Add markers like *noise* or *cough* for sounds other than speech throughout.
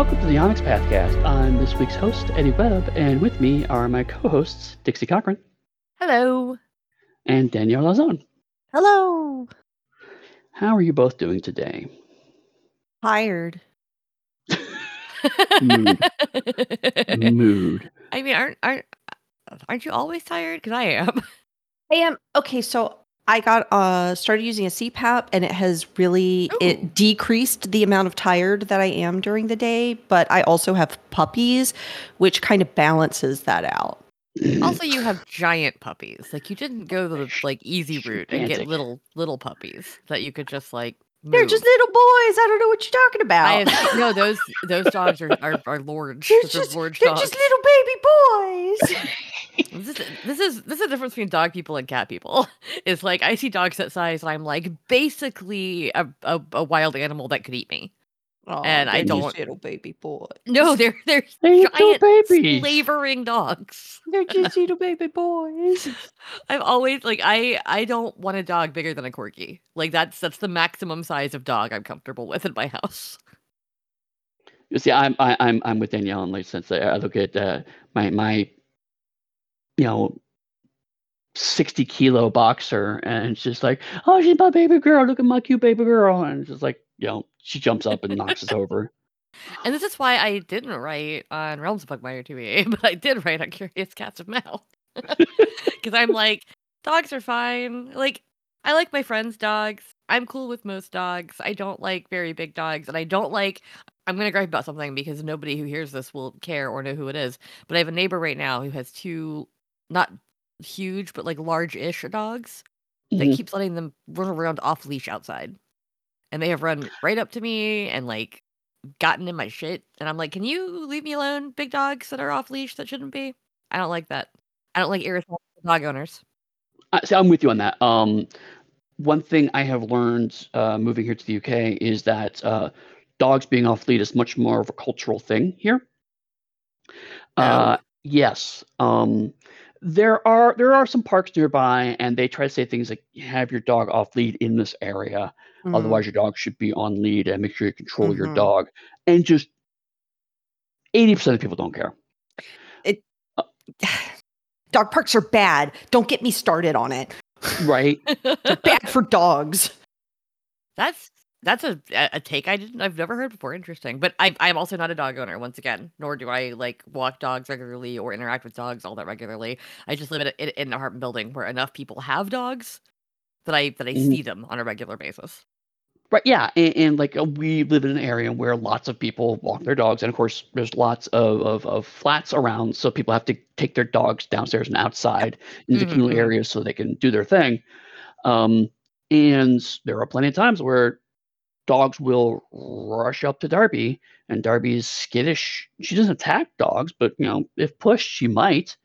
Welcome to the Onyx Pathcast. I'm this week's host, Eddie Webb, and with me are my co-hosts, Dixie Cochrane Hello. and Danielle Lauzon. Hello. How are you both doing today? Tired. *laughs* Mood. Mood. I mean, aren't aren't aren't you always tired? Because I am. I am okay. So I got uh started using a CPAP, and it has really Ooh. it decreased the amount of tired that I am during the day. But I also have puppies, which kind of balances that out. Also, you have giant puppies. Like you didn't go the like easy route and get little little puppies that you could just like. They're move. just little boys. I don't know what you're talking about. I have, no, those *laughs* those dogs are are, are lords. they're just, large they're dogs. just little baby boys. *laughs* This is this is this is the difference between dog people and cat people. *laughs* It's like I see dogs that size, and I'm like basically a, a, a wild animal that could eat me. Aw, And I don't- little baby boys. No, they're they're *laughs* They're giant babies. slavering dogs. *laughs* they're just little *laughs* baby boys. I've always like I I don't want a dog bigger than a corgi. Like that's that's the maximum size of dog I'm comfortable with in my house. You see, I'm I, I'm I'm with Danielle in the sense that I look at uh, my my, you know, sixty kilo boxer, and it's just like, oh, she's my baby girl. Look at my cute baby girl, and it's just like, you know, she jumps up and knocks us over. *laughs* And this is why I didn't write on Realms of Pugmire 2e, *laughs* but I did write on Curious Cats of Mau. *laughs* Because I'm like, dogs are fine. Like, I like my friends' dogs. I'm cool with most dogs. I don't like very big dogs. And I don't like, I'm going to gripe about something because nobody who hears this will care or know who it is. But I have a neighbor right now who has two, not huge, but like large ish dogs that Mhm. keeps letting them run around off leash outside. And they have run right up to me and like gotten in my shit. And I'm like, can you leave me alone, big dogs that are off leash that shouldn't be? I don't like that. I don't like irresponsible dog owners. I, see, I'm with you on that. Um, one thing I have learned uh, moving here to the UK is that uh, dogs being off lead is much more of a cultural thing here. Uh, yes, um, there are there are some parks nearby, and they try to say things like have your dog off lead in this area. Mm. Otherwise, your dog should be on lead, and make sure you control your Mhm. dog. And just eighty percent of people don't care. It *sighs* dog parks are bad. Don't get me started on it. Right? *laughs* They're bad for dogs. That's that's a a take I didn't I've never heard before. Interesting, but I I'm also not a dog owner. Once again, nor do I like walk dogs regularly or interact with dogs all that regularly. I just live in, a, in, an apartment building where enough people have dogs that I that I Mhm. see them on a regular basis. Right. Yeah. And, and like uh, we live in an area where lots of people walk their dogs, and of course, there's lots of, of, of flats around, so people have to take their dogs downstairs and outside in the Mhm, communal areas so they can do their thing. Um, and there are plenty of times where dogs will rush up to Darby, and Darby's skittish. She doesn't attack dogs, but you know, if pushed, she might.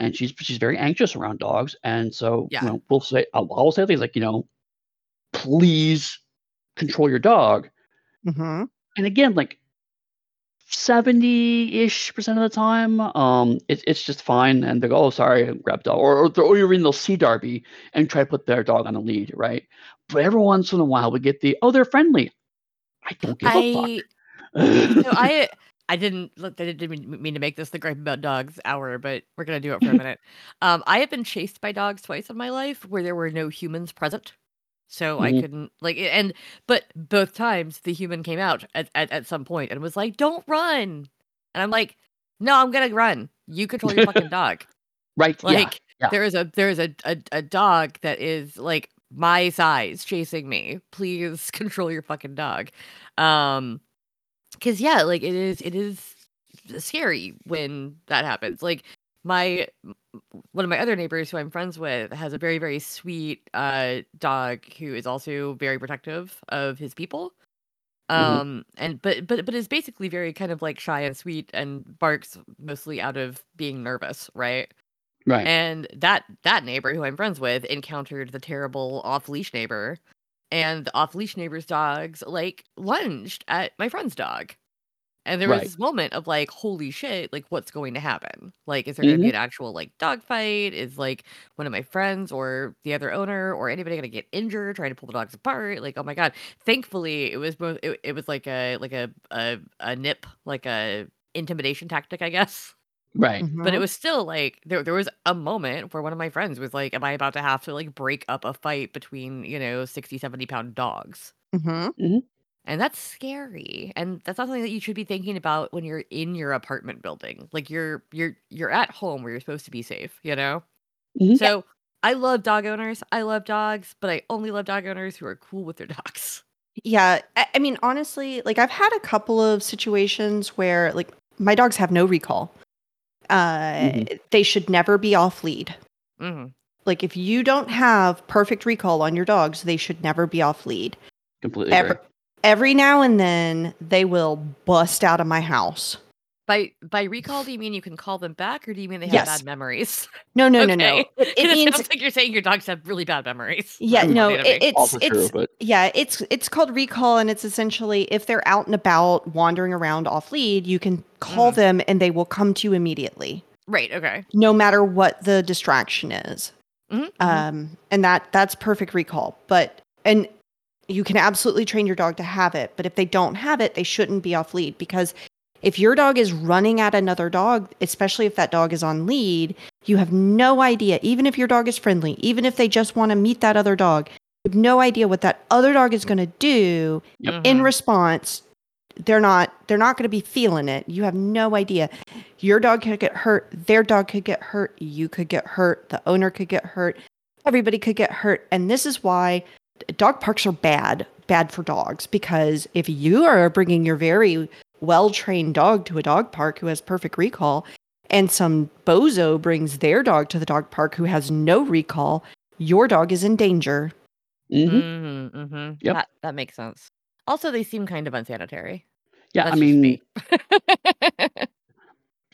And she's she's very anxious around dogs, and so Yeah. you know, we'll say I'll, I'll say things like, you know, please control your dog. Mm-hmm. And again, like 70-ish percent of the time, um, it's it's just fine. And they go, oh, sorry, grab dog. Or, or, or you're in, they'll see Darby and try to put their dog on a lead, right? But every once in a while, we get the, oh, they're friendly. I don't give a I fuck. so I I didn't look. I didn't mean- mean to make this the gripe about dogs hour, but we're gonna do it for a *laughs* minute. Um, I have been chased by dogs twice in my life where there were no humans present, so I Mhm. couldn't like. And but both times the human came out at, at at some point and was like, "Don't run," and I'm like, "No, I'm gonna run. You control your fucking *laughs* dog." right. yeah. Like yeah. there is a there is a, a a dog that is like my size chasing me. Please *laughs* control your fucking dog. Um cuz yeah, like it is it is scary when that happens. Like my one of my other neighbors who I'm friends with has a very very sweet uh dog who is also very protective of his people. Mhm. Um and but but but is basically very kind of like shy and sweet and barks mostly out of being nervous, right? Right. And that that neighbor who I'm friends with encountered the terrible off leash neighbor, and the off leash neighbor's dogs like lunged at my friend's dog, And there was Right. this moment of like, holy shit, like what's going to happen? Like, is there gonna be Mhm. an actual like dog fight? Is like one of my friends or the other owner or anybody gonna get injured trying to pull the dogs apart? Like, oh my god. Thankfully, it was both it, it was like a like a, a a nip, like a intimidation tactic, I guess. Right. But it Mhm. was still like there there was a moment where one of my friends was like, Am I about to have to like break up a fight between, you know, 60, 70 pound dogs? Mhm. And that's scary. And that's not something that you should be thinking about when you're in your apartment building. Like you're you're you're at home where you're supposed to be safe, you know? Mhm. So I love dog owners. I love dogs, but I only love dog owners who are cool with their dogs. Yeah, I, I mean, honestly, like I've had a couple of situations where like my dogs have no recall. Uh, Mhm. they should never be off lead. hmm Like if you don't have perfect recall on your dogs, they should never be off lead. Completely agree. Ever, every now and then they will bust out of my house. By by recall, do you mean you can call them back, or do you mean they have Yes. bad memories? No, no, no, no. Okay. It, it *laughs* 'Cause means sounds like you're saying your dogs have really bad memories. yeah, no. funny to It, me. it's true, it's but yeah, it's it's called recall, and it's essentially if they're out and about wandering around off lead, you can call Mhm. them and they will come to you immediately. right. Okay. no matter what the distraction is. Mhm, mhm. Um, and that that's perfect recall. But and you can absolutely train your dog to have it, but if they don't have it, they shouldn't be off lead because if your dog is running at another dog, especially if that dog is on lead, you have no idea, even if your dog is friendly, even if they just want to meet that other dog, you have no idea what that other dog is going to do in Mhm. response. They're not they're not going to be feeling it. You have no idea. Your dog could get hurt their dog could get hurt you could get hurt the owner could get hurt everybody could get hurt and this is why dog parks are bad bad for dogs because if you are bringing your very well trained dog to a dog park who has perfect recall and some bozo brings their dog to the dog park who has no recall your dog is in danger Mhm. Mhm, mhm. Yep. That that makes sense. Also, they seem kind of unsanitary. yeah, That's I mean, me. *laughs*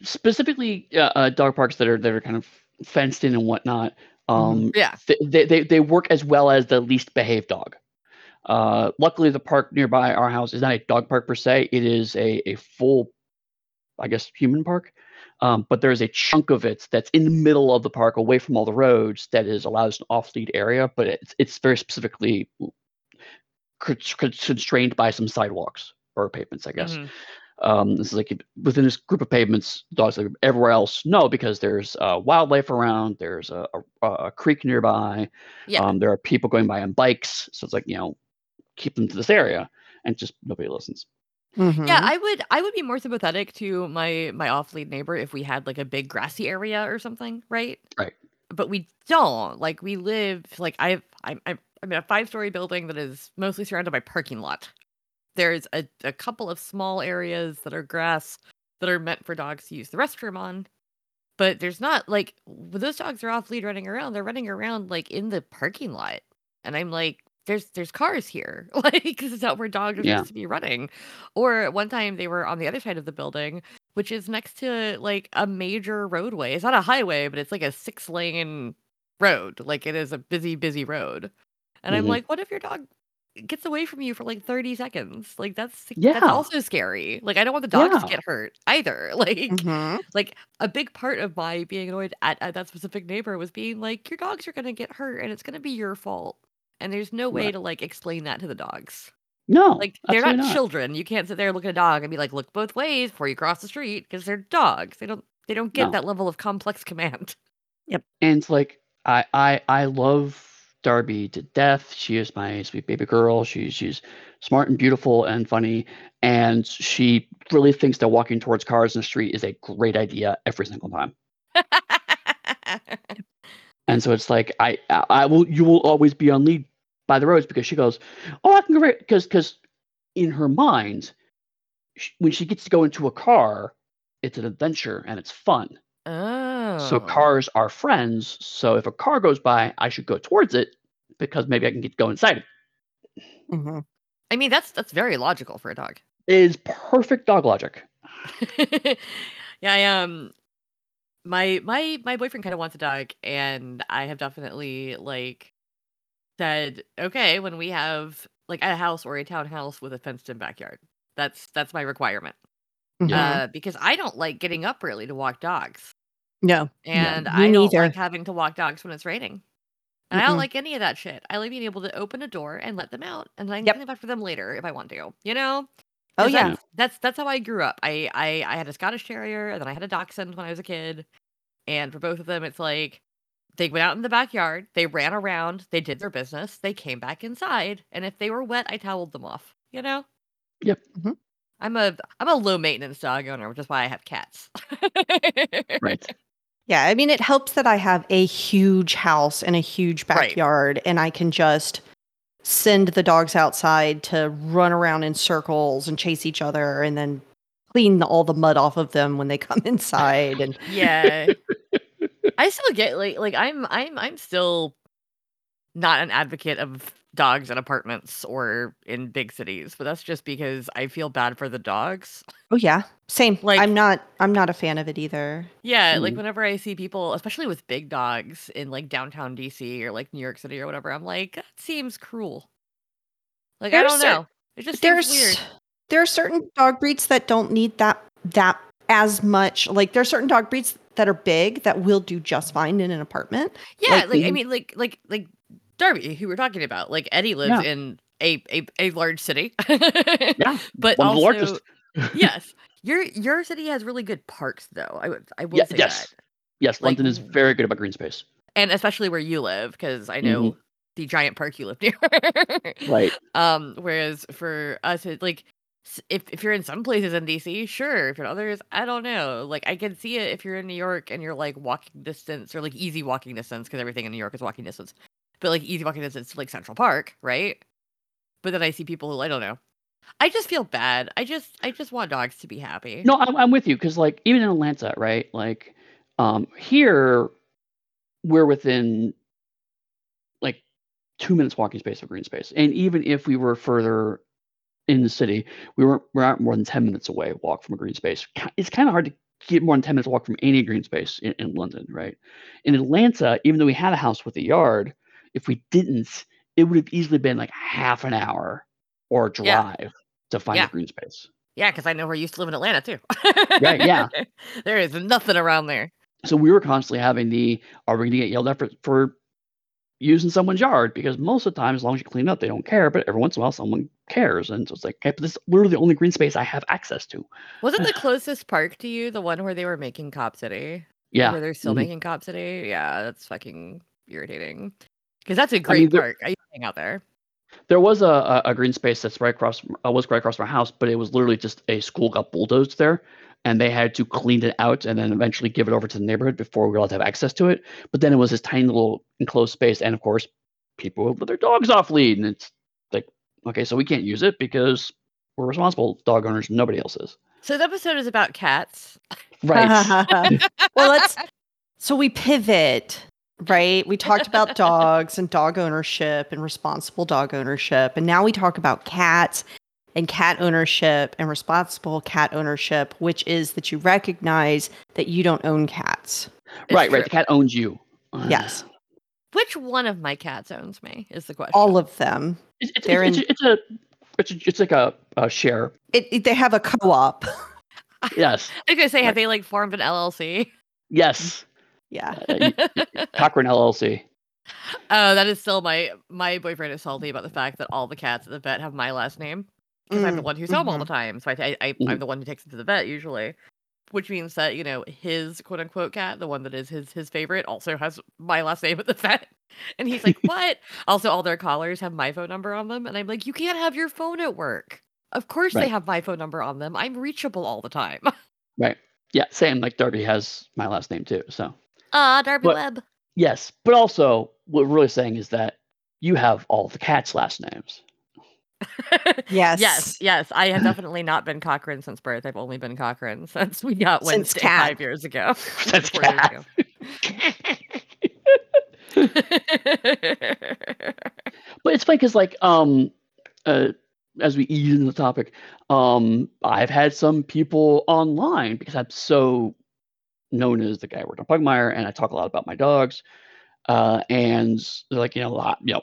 specifically uh, uh, dog parks that are that are kind of fenced in and whatnot. Um, Yeah. th- they, they they work as well as the least behaved dog. Uh, luckily, the park nearby our house is not a dog park per se. It is a a full, I guess, human park. Um, but there's a chunk of it that's in the middle of the park, away from all the roads, that is allows an off-lead area. But it's it's very specifically con- con- constrained by some sidewalks or pavements, I guess. Mhm. Um, this is like within this group of pavements, dogs like everywhere else. No, because there's uh, wildlife around. There's a, a, a creek nearby. Yeah. Um, there are people going by on bikes. So it's like you know, keep them to this area, and just nobody listens. Yeah, Mhm. I would I would be more sympathetic to my my off-lead neighbor if we had like a big grassy area or something, right? Right. But we don't. Like we live like I've I'm I'm I'm in a five-story building that is mostly surrounded by parking lot. There's a, a couple of small areas that are grass that are meant for dogs to use the restroom on. But there's not like when those dogs are off lead running around, they're running around like in the parking lot. And I'm like, there's there's cars here. *laughs* Like this is not where dogs are Yeah. supposed to be running. Or one time they were on the other side of the building, which is next to like a major roadway. It's not a highway, but it's like a six lane road. Like it is a busy, busy road. And I'm Mhm. like, what if your dog gets away from you for like 30 seconds? Like that's yeah. that's Yeah. also scary. Like I don't want the dogs to get hurt either. *laughs* Like Mhm. like a big part of my being annoyed at, at that specific neighbor was being like, your dogs are gonna get hurt and it's gonna be your fault. And there's no way Right. to like explain that to the dogs. No, Like they're not, not. children. You can't sit there and look at a dog and be like, look both ways before you cross the street because they're dogs. They don't they don't get No. that level of complex *laughs* command. Yep. And it's like I I I love Darby to death. She is my sweet baby girl. She's she's smart and beautiful and funny, and she really thinks that walking towards cars in the street is a great idea every single time. *laughs* And so it's like I I will you will always be on lead by the roads because she goes, oh I can go right because because in her mind, sh- when she gets to go into a car, it's an adventure and it's fun. Oh. So cars are friends. So if a car goes by, I should go towards it because maybe I can get go inside it. Mhm. I mean that's that's very logical for a dog. It is perfect dog logic. *laughs* yeah, I um my my my boyfriend kind of wants a dog and I have definitely like said, okay, when we have like a house or a townhouse with a fenced in backyard. That's that's my requirement. Mhm. uh, because I don't like getting up early to walk dogs, no. and me I don't neither. like having to walk dogs when it's raining. And I don't like any of that shit. I like being able to open a door and let them out, and then I can Yep. clean up after them later if I want to. You know? Oh yeah. that's, that's that's how I grew up. I, I I had a Scottish Terrier, and then I had a Dachshund when I was a kid, and for both of them, it's like they went out in the backyard, they ran around, they did their business, they came back inside, and if they were wet, I toweled them off. You know? Yep. Mhm. I'm a I'm a low maintenance dog owner, which is why I have cats. Right. *laughs* Yeah, I mean, it helps that I have a huge house and a huge Right. backyard, and I can just send the dogs outside to run around in circles and chase each other, and then clean all the mud off of them when they come *laughs* inside. And *laughs* Yeah. I still get like like I'm I'm I'm still not an advocate of dogs in apartments or in big cities, but that's just because I feel bad for the dogs. oh yeah, same. Like- I'm not. I'm not a fan of it either. Yeah, like Mhm. whenever I see people, especially with big dogs in like downtown DC or like New York City or whatever, I'm like, that seems cruel. Like I There's don't cer- know. It just seems weird. There are certain dog breeds that don't need that that as much. Like there are certain dog breeds that are big that will do just fine in an apartment. Yeah, like, like, I mean, like like like Darby, who we're talking about, like Eddie lives Yeah. in a, a a large city, Yeah. *laughs* but One also *laughs* yes, your your city has really good parks, though. I would I will Yeah, say yes. that, Yes. Like, London is very good about green space. and especially where you live, because I know Mm-hmm. the giant park you live near. Right. *laughs* Um, whereas for us, it like if if you're in some places in DC, sure. If you're in others, I don't know. Like I can see it if you're in New York and you're like walking distance or like easy walking distance because everything in New York is walking distance, but like easy walking distance to like Central Park, right? But then I see people who I don't know. I just feel bad. I just I just want dogs to be happy. No, I'm, I'm with you because like even in Atlanta, right? Like um here we're within like two minutes walking space of green space. And even if we were further in the city, we weren't we aren't more than 10 minutes away walk from a green space. It's kind of hard to get more than 10 minutes walk from any green space in, in London, right? In Atlanta, even though we had a house with a yard, if we didn't, it would have easily been like half an hour or a Yeah. drive to find Yeah. a green space. Yeah, because I know where I used to live in Atlanta too. Right, yeah. *laughs* there is nothing around there. so we were constantly having the are we going to get yelled at for, for using someone's yard because most of the time as long as you clean up they don't care but every once in a while someone cares and so it's like okay but this is literally the only green space i have access to Wasn't the *sighs* closest park to you the one where they were making Cop City? yeah Where they're still mhm. making Cop City? Yeah, that's fucking irritating. Because that's a mean, great there- park. I used to hang out there. there was a, a, a green space that's right across from, uh, was right across my house but it was literally just a school got bulldozed there and they had to clean it out and then eventually give it over to the neighborhood before we were allowed to have access to it but then it was this tiny little enclosed space and of course people would let their dogs off lead and it's like okay so we can't use it because we're responsible dog owners nobody else is So the episode is about cats. right *laughs* well, let's. So we pivot, right? We talked about *laughs* dogs and dog ownership and responsible dog ownership, and now we talk about cats and cat ownership and responsible cat ownership, which is that you recognize that you don't own cats. It's right, true. right. The cat owns you. Uh, yes, Which one of my cats owns me is the question. all of them. It's, it's, They're it's, in- it's, a, it's a it's like a, a share. It, it- they have a co-op. Yes, *laughs* I was gonna say, have Right. they like formed an LLC? yes. Yeah. Uh, Cochrane LLC. Oh, that is still my my boyfriend is salty about the fact that all the cats at the vet have my last name because I'm the Mm, one who's home all the mhm. time. So I, I, I Mhm. I'm the one who takes them to the vet usually, which means that you know his quote unquote cat, the one that is his his favorite, also has my last name at the vet. *laughs* And he's like, *laughs* "What?" also, all their collars have my phone number on them, and I'm like, "You can't have your phone at work." Of course, they have my phone number on them. I'm reachable all the time. *laughs* Right. Yeah. Same. Like Darby has my last name too. So Ah, Darby But- Webb. yes, but also what we're really saying is that you have all the cats' last names. *laughs* Yes. Yes, yes. I have definitely not been Cochrane since birth. I've only been Cochrane since we got Since Wednesday cat. five years ago. That's *laughs* Four years cat. ago. *laughs* But it's funny because like um uh as we ease into the topic, um I've had some people online because I'm so known as the guy who worked on Pugmire and I talk a lot about my dogs. Uh and they're like, you know, a lot, you know,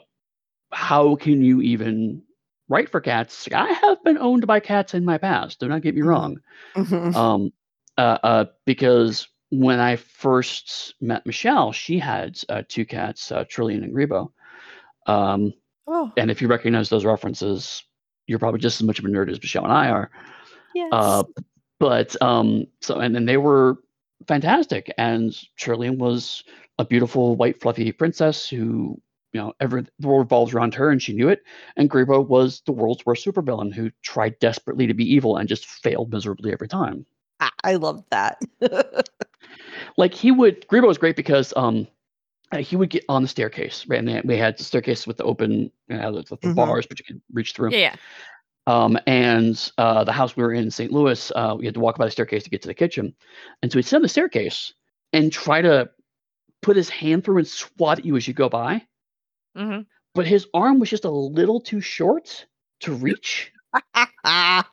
how can you even write for cats. I have been owned by cats in my past. Do not get me Mhm. wrong. Mhm. Um, uh, uh, because when I first met Michelle, she had uh, two cats, uh, Trillian and Greebo. Um, oh, and if you recognize those references, you're probably just as much of a nerd as Michelle and I are. yes. Uh, but um, so and then they were fantastic, and Trillian was a beautiful white fluffy princess who you know every the world revolves around her, and she knew it. And Greebo was the world's worst supervillain who tried desperately to be evil and just failed miserably every time. I, I love that. *laughs* Like he would, Greebo was great because um, uh, he would get on the staircase, right? And they, we had the staircase with the open, you know, with the Mhm. bars, but you could reach through. Yeah, yeah. Um, and uh, the house we were in, St. Louis, uh, we had to walk by the staircase to get to the kitchen. And so he'd sit on the staircase and try to put his hand through and swat at you as you go by. hmm But his arm was just a little too short to reach. *laughs*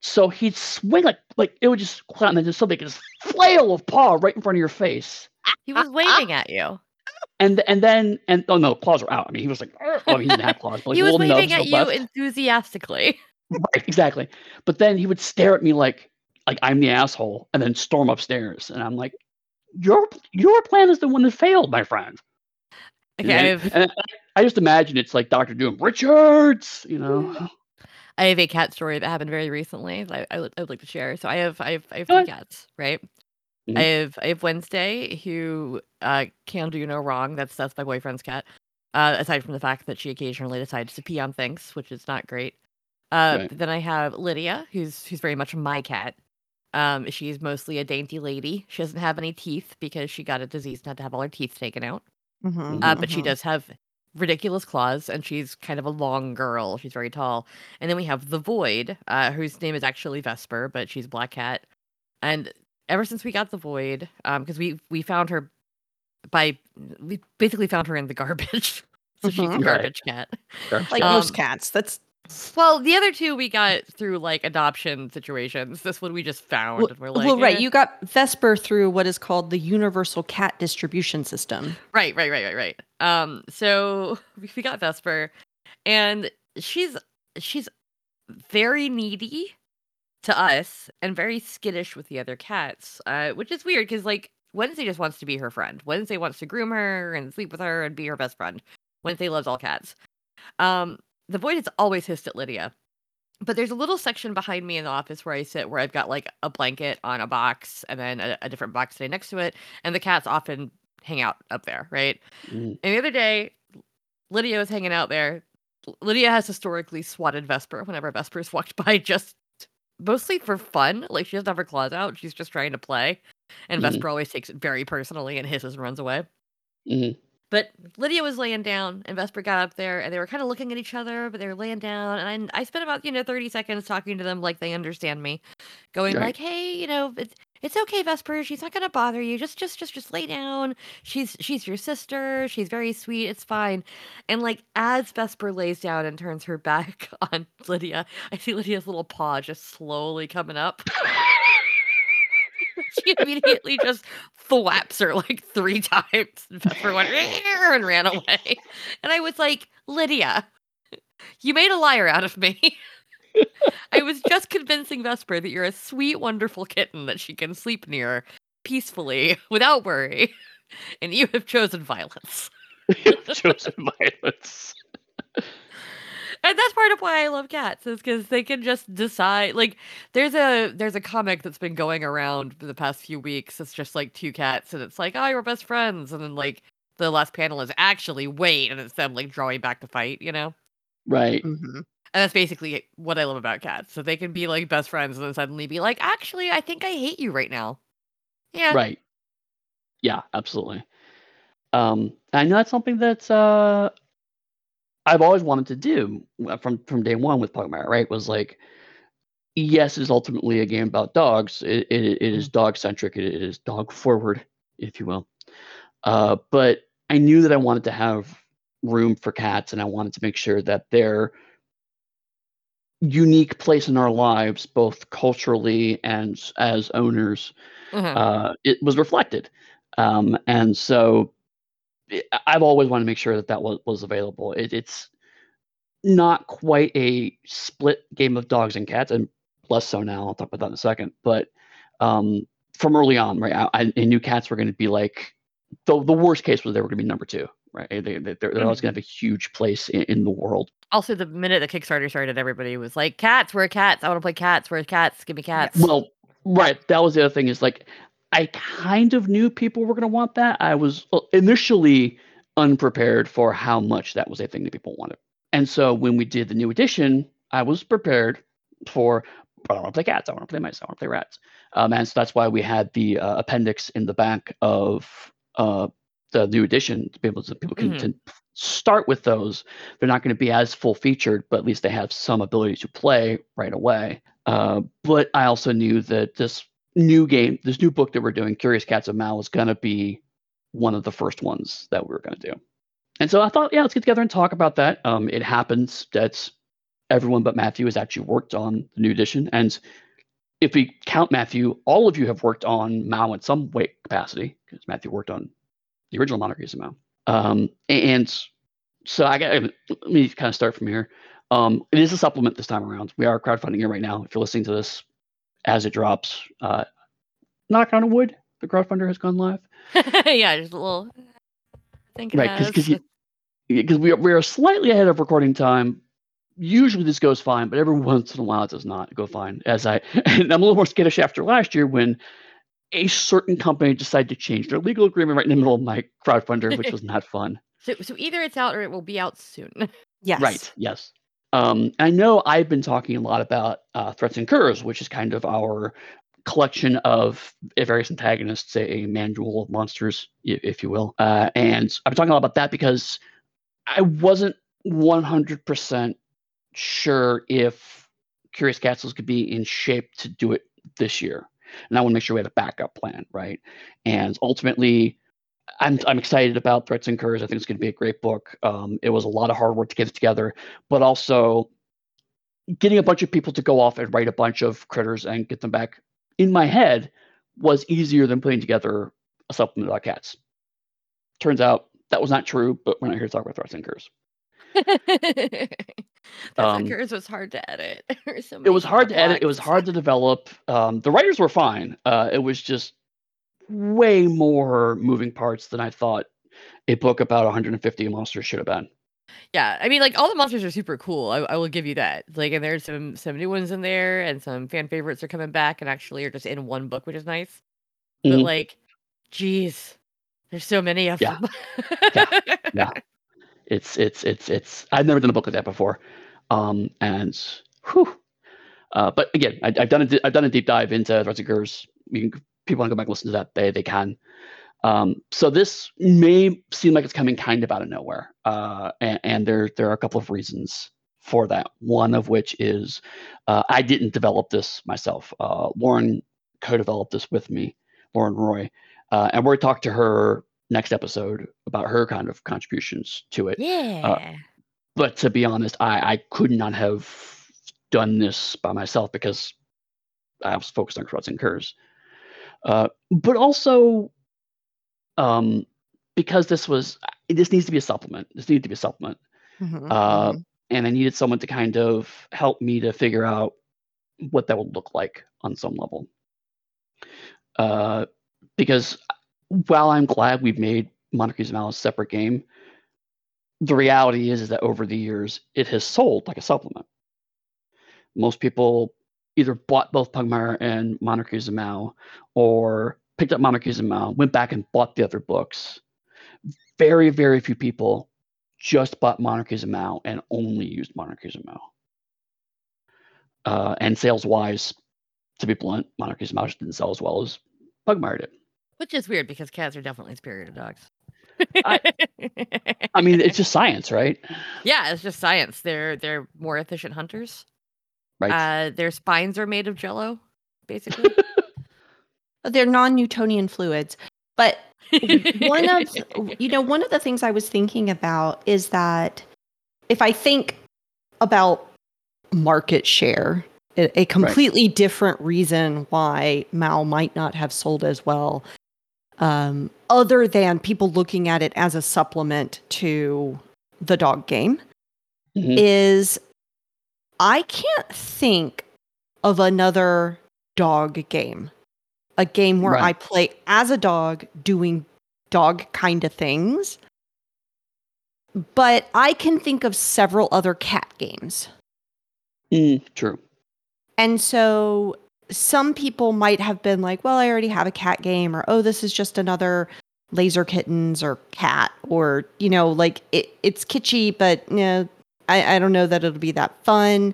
So he'd swing like like it would just clap and then just something this *laughs* flail of paw right in front of your face. He was waving at you. And and then and oh no, claws were out. I mean, he was like, oh, he didn't have claws, but like he was waving at you left. enthusiastically. Right, exactly. But then he would stare at me like like I'm the asshole, and then storm upstairs. And I'm like, your your plan is the one that failed, my friend. Okay, And, I then- have and I just imagine it's like Doctor Doom, Richards, you know. I have a cat story that happened very recently that I, I, would, I would like to share. So I have I have I have three cats, right? I have I have Wednesday who uh, can do no wrong. That's that's my boyfriend's cat. Uh, aside from the fact that she occasionally decides to pee on things, which is not great. Uh, Right. but then I have Lydia, who's who's very much my cat. Um, she's mostly a dainty lady. She doesn't have any teeth because she got a disease and had to have all her teeth taken out. Mhm, Uh, but she mhm. does have ridiculous claws, and she's kind of a long girl. She's very tall. And then we have the Void, uh, whose name is actually Vesper, but she's a black cat. And ever since we got the Void, um, because we we found her by we basically found her in the garbage, *laughs* so she's a Mhm. Right. garbage cat. Garbage Like cat. most Um, cats. That's Well, the other two we got through like adoption situations. This one we just found, well, and we're like, well, right. eh. You got Vesper through what is called the Universal Cat Distribution System. Right, right, right, right, right. Um, so *laughs* we we got Vesper, and she's she's very needy to us and very skittish with the other cats, uh, which is weird because like Wednesday just wants to be her friend. Wednesday wants to groom her and sleep with her and be her best friend. Wednesday loves all cats. Um, the void is always hissed at Lydia. But there's a little section behind me in the office where I sit where I've got like a blanket on a box and then a, a different box sitting next to it. And the cats often hang out up there, right? Mm. And the other day, Lydia was hanging out there. Lydia has historically swatted Vesper whenever Vesper's walked *laughs* by, just mostly for fun. Like she doesn't have her claws out; she's just trying to play. And Mhm. Vesper always takes it very personally and hisses and runs away. Mhm. But Lydia was laying down, and Vesper got up there, and they were kind of looking at each other, but they were laying down. And I, I spent about you know thirty seconds talking to them like they understand me, going Right. like, "Hey, you know, it's it's okay, Vesper. She's not gonna bother you. Just just just just lay down. She's she's your sister. She's very sweet. It's fine." And like as Vesper lays down and turns her back *laughs* on Lydia, I see Lydia's little paw just slowly coming up. *laughs* she immediately just thwaps her like three times. And Vesper went and ran away. And I was like, Lydia, you made a liar out of me. *laughs* I was just convincing Vesper that you're a sweet, wonderful kitten that she can sleep near peacefully *laughs* without worry. And you have chosen violence. you have Chosen *laughs* violence. and that's part of why I love cats is because they can just decide. Like, there's a there's a comic that's been going around for the past few weeks. It's just like two cats, and it's like, oh, you're best friends, and then like the last panel is actually wait, and it's them like drawing back to fight, you know. Right. Mhm. And that's basically what I love about cats. So they can be like best friends, and then suddenly be like, actually, I think I hate you right now. Yeah. Right. Yeah, absolutely. Um, I know that's something that's uh, I've always wanted to do uh, from from day one with Pugmire. Right, was like, yes, it's ultimately a game about dogs. It it, it is dog centric. It is dog forward, if you will. Uh, but I knew that I wanted to have room for cats, and I wanted to make sure that their unique place in our lives, both culturally and as owners, Mhm. uh, it was reflected. Um, and so I've always wanted to make sure that that was, was available. It, it's not quite a split game of dogs and cats, and less so now. I'll talk about that in a second. But um, from early on, right, I, I knew cats were going to be like the the worst case was they were going to be number two, right? They, they're, they're always going to have a huge place in, in the world. Also, the minute the Kickstarter started, everybody was like, "Cats, where are cats? I want to play cats. Where are cats? Give me cats." Well, right. That was the other thing is like, I kind of knew people were going to want that. I was initially unprepared for how much that was a thing that people wanted. And so when we did the new edition, I was prepared for, I don't want to play cats, I want to play mice, I want to play rats. Um, and so that's why we had the uh, appendix in the back of uh, the new edition to be able to people can Mhm. to start with those. They're not going to be as full featured, but at least they have some ability to play right away. Uh, but I also knew that this new game, this new book that we're doing, Curious Cats of Mau, was going to be one of the first ones that we were going to do. And so I thought, yeah, let's get together and talk about that. Um, it happens that everyone but Matthew has actually worked on the new edition. And if we count Matthew, all of you have worked on Mau in some way capacity, because Matthew worked on the original Mau. Um, and so I got let me kind of start from here. Um, it is a supplement this time around. We are crowdfunding it right now. If you're listening to this as it drops, uh, knock on wood, the crowdfunder has gone live. *laughs* yeah, just a little. I think Right, because because we are, we are slightly ahead of recording time. Usually this goes fine, but every once in a while it does not go fine. As I *laughs* and I'm a little more skittish after last year when a certain company decided to change their legal agreement right in the middle of my crowdfunder, which was *laughs* not fun. so, so either it's out or it will be out soon. *laughs* Yes. Right. Yes. Um, I know I've been talking a lot about uh, Threats and Curs, which is kind of our collection of various antagonists, a manual of monsters, i- if you will. Uh, and I've been talking a lot about that because I wasn't 100% sure if Curious Castles could be in shape to do it this year. And I want to make sure we have a backup plan, right? And ultimately, I'm I'm excited about Threats and Curs. I think it's going to be a great book. Um, it was a lot of hard work to get it together, but also getting a bunch of people to go off and write a bunch of critters and get them back in my head was easier than putting together a supplement about cats. Turns out that was not true, but we're not here to talk about Threats and Curs. *laughs* Um, um, yours was hard to edit. *laughs* It was hard to edit. It was hard to develop. Um, the writers were fine. Uh, it was just way more moving parts than I thought a book about 150 monsters should have been. Yeah, I mean, like all the monsters are super cool. I, I will give you that. Like, and there's some some new ones in there, and some fan favorites are coming back, and actually are just in one book, which is nice. But Mhm. like, geez, there's so many of Yeah. them. yeah. *laughs* It's it's it's it's. I've never done a book like that before, um, and whew. Uh, but again, I, I've done a I've done a deep dive into Curs. You can people want to go back and listen to that. They they can. Um, so this may seem like it's coming kind of out of nowhere, uh, and, and there there are a couple of reasons for that. One of which is uh, I didn't develop this myself. Uh, Lauren co-developed this with me, Lauren Roy, uh, and we're going to her next episode about her kind of contributions to it. yeah. But to be honest, I, I could not have done this by myself because I was focused on Threats and Curs. Uh, but also, um, because this was this needs to be a supplement. This needed to be a supplement, Mhm, uh, mhm. and I needed someone to kind of help me to figure out what that would look like on some level. Uh, because while I'm glad we've made Monarchies of Malice a separate game, the reality is, is that over the years it has sold like a supplement. Most people either bought both Pugmire and Monarchies of Mau or picked up Monarchies of Mau, went back and bought the other books. Very, very few people just bought Monarchies of Mau and only used Monarchies of Mau. Uh, and sales wise, to be blunt, Monarchies of Mau just didn't sell as well as Pugmire did. Which is weird because cats are definitely superior to dogs. I- *laughs* I mean, it's just science, right? yeah, it's just science. They're they're more efficient hunters. Right. Uh, their spines are made of jello, basically. *laughs* They're non-Newtonian fluids. But one of *laughs* you know one of the things I was thinking about is that if I think about market share, a, a completely different reason why Mau might not have sold as well, um, other than people looking at it as a supplement to the dog game. Mhm. is I can't think of another dog game. A game where Right. I play as a dog doing dog kind of things. But I can think of several other cat games. Mm, true. And so some people might have been like, well, I already have a cat game, or oh, this is just another laser kittens or cat, or, you know, like it, it's kitschy, but you know, I, I don't know that it'll be that fun.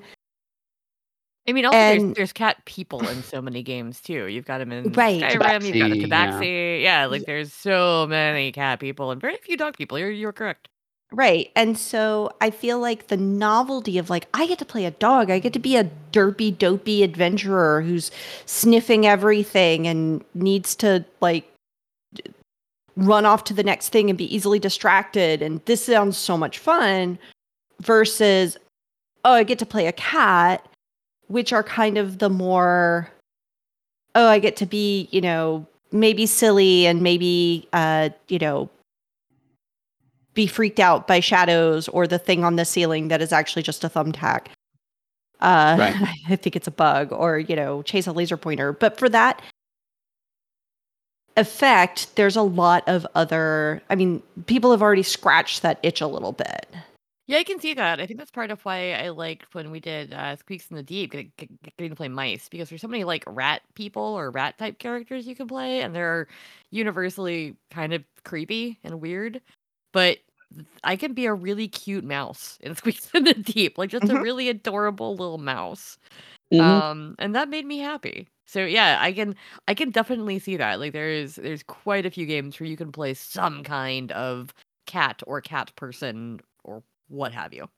I mean, also there's, And- there's cat people in so many games too. You've got them in Right. Skyrim, you've got a Tabaxi, yeah. Yeah. like there's so many cat people and very few dog people. You're you're correct. Right. And so I feel like the novelty of like, I get to play a dog, I get to be a derpy, dopey adventurer who's sniffing everything and needs to like run off to the next thing and be easily distracted. And this sounds so much fun versus, oh, I get to play a cat, which are kind of the more, oh, I get to be, you know, maybe silly and maybe, uh, you know, be freaked out by shadows or the thing on the ceiling that is actually just a thumbtack. Uh, Right. *laughs* I think it's a bug, or you know, chase a laser pointer. But for that effect, there's a lot of other. I mean, people have already scratched that itch a little bit. Yeah, I can see that. I think that's part of why I liked when we did uh, Squeaks in the Deep, getting, getting to play mice, because there's so many like rat people or rat type characters you can play, and they're universally kind of creepy and weird. But I can be a really cute mouse in *laughs* Squeaks in the Deep, like just a Mhm. really adorable little mouse. Mhm. Um, and that made me happy. So yeah, I can I can definitely see that. Like there's there's quite a few games where you can play some kind of cat or cat person or what have you.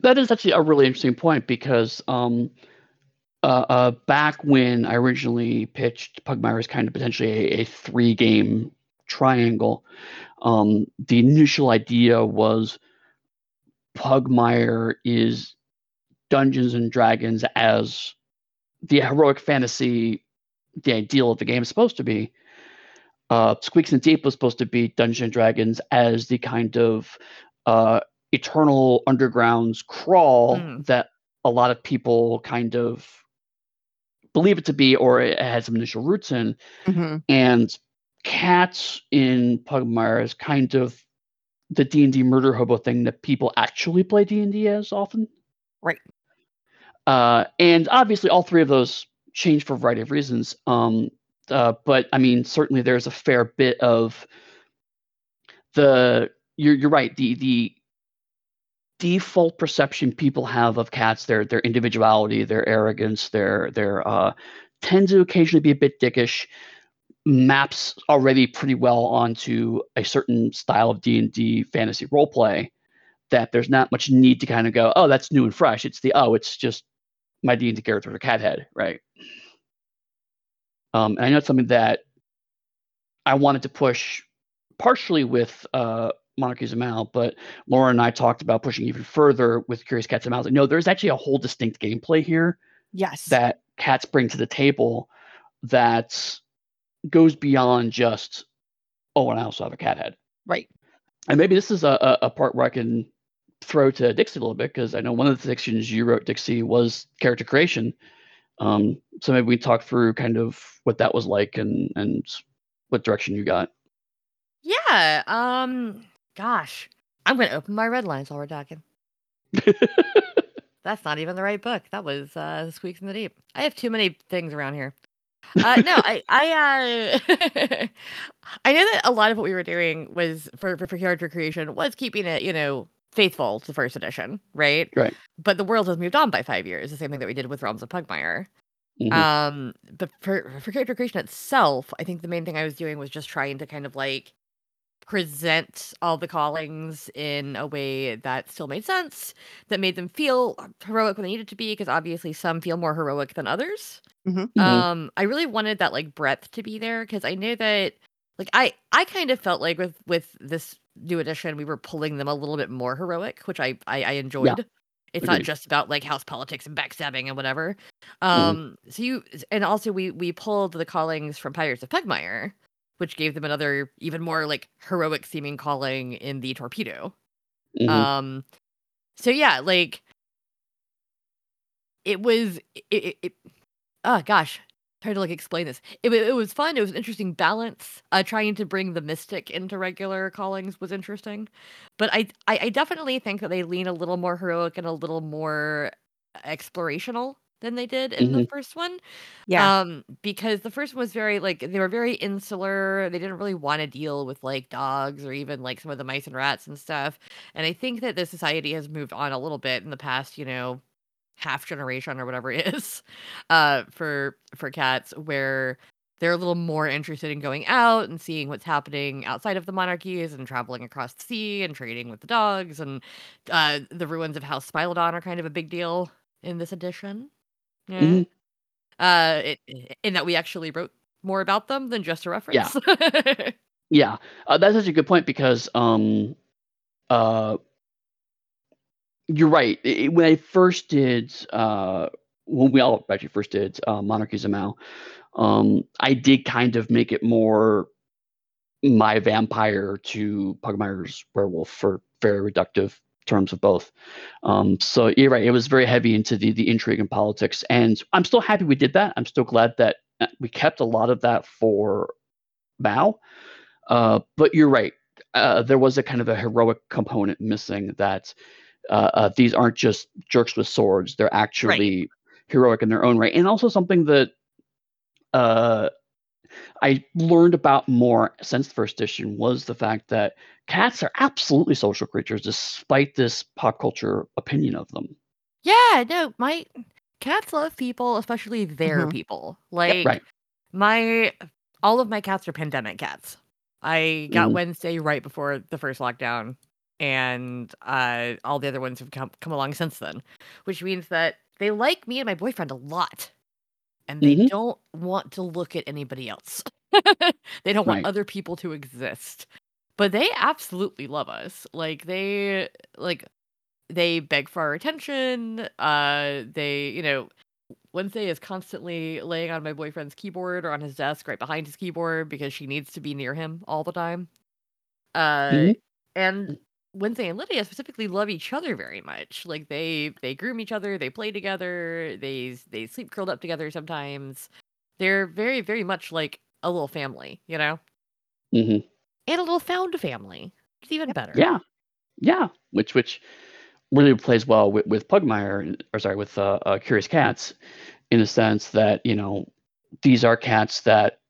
That is actually a really interesting point because um, uh, uh, back when I originally pitched Pugmire as kind of potentially a, a three game triangle, um, the initial idea was Pugmire is Dungeons and Dragons as the heroic fantasy, the ideal of the game is supposed to be. Uh, Squeaks and Deep was supposed to be Dungeons and Dragons as the kind of uh, eternal undergrounds crawl Mm. that a lot of people kind of believe it to be or it has some initial roots in and cats in pugmire is kind of the d&d murder hobo thing that people actually play d&d as often. Right. uh, and obviously all three of those change for a variety of reasons. Um, uh, but i mean certainly there's a fair bit of the you're, you're right. The the default perception people have of cats their their individuality their arrogance their their uh tend to occasionally be a bit dickish maps already pretty well onto a certain style of d&d fantasy roleplay that there's not much need to kind of go oh that's new and fresh. It's the oh it's just my d&d character a cat head right? Um, and i know it's something that i wanted to push partially with uh, monarchies of mau but lauren and i talked about pushing even further with curious cats and mouse like, no there's actually a whole distinct gameplay here Yes. that cats bring to the table that goes beyond just oh and i also have a cat head right. and maybe this is a, a, part where i can throw to dixie a little bit because i know one of the sections you wrote dixie was character creation um, so maybe we talk through kind of what that was like and and what direction you got Yeah. Um. Gosh, I'm gonna open my red lines while we're talking. *laughs* That's not even the right book. That was uh, Squeaks in the Deep. I have too many things around here. Uh, no, I, I, uh, *laughs* I know that a lot of what we were doing was for, for for character creation was keeping it, you know, faithful to first edition, right? Right. But the world has moved on by five years. The same thing that we did with Realms of Pugmire. Mhm. Um, but for for character creation itself, I think the main thing I was doing was just trying to kind of like present all the callings in a way that still made sense, that made them feel heroic when they needed to be, because obviously some feel more heroic than others. Mhm. Um, I really wanted that like breadth to be there because I knew that like I I kind of felt like with with this new edition we were pulling them a little bit more heroic, which I I, I enjoyed. It's not just about like house politics and backstabbing and whatever. Mhm. Um, so you and also we we pulled the callings from Pirates of Pugmire, which gave them another even more like heroic seeming calling in the torpedo. Mhm. Um, so yeah, like it was it, it, it oh gosh, trying to like explain this. It, it was fun. It was an interesting balance. Uh, trying to bring the mystic into regular callings was interesting, but I, I I definitely think that they lean a little more heroic and a little more explorational than they did in the first one. Yeah. Um, because the first one was very like they were very insular. They didn't really want to deal with like dogs or even like some of the mice and rats and stuff. And I think that the society has moved on a little bit in the past, you know, half generation or whatever *laughs* it is, uh, for for cats where they're a little more interested in going out and seeing what's happening outside of the monarchies and traveling across the sea and trading with the dogs and uh, the ruins of House Smilodon are kind of a big deal in this edition. Yeah. Mhm. Uh, it, in that we actually wrote more about them than just a reference. *laughs* Yeah, uh, that's such a good point because um, uh, you're right. I- I- when I first did, uh, when we all actually first did uh, Monarchies of Mau, um, I did kind of make it more my vampire to Pugmire's werewolf for very reductive terms of both. Um, so you're right. It was very heavy into the the intrigue and politics, and I'm still happy we did that. I'm still glad that uh, we kept a lot of that for Mau. Uh, but you're right. Uh, there was a kind of a heroic component missing that uh, uh, these aren't just jerks with swords. They're actually heroic in their own right. And also something that uh, I learned about more since the first edition was the fact that cats are absolutely social creatures despite this pop culture opinion of them. yeah, no, my cats love people, especially their Mhm. people. Like right. my all of my cats are pandemic cats. I got Mhm. Wednesday right before the first lockdown, and uh, all the other ones have come come along since then, which means that they like me and my boyfriend a lot, and they Mhm. don't want to look at anybody else. *laughs* they don't want Right. other people to exist, but they absolutely love us. Like they like they beg for our attention. Uh, they you know Wednesday is constantly laying on my boyfriend's keyboard or on his desk right behind his keyboard because she needs to be near him all the time. Uh, Mhm. and Wednesday and Lydia specifically love each other very much. Like they they groom each other, they play together, they they sleep curled up together sometimes. They're very very much like a little family, you know, hmm and a little found family. It's even better. Yeah, yeah. Which which really plays well with, with Pugmire, or sorry, with uh, uh, Curious Cats, in the sense that you know these are cats that,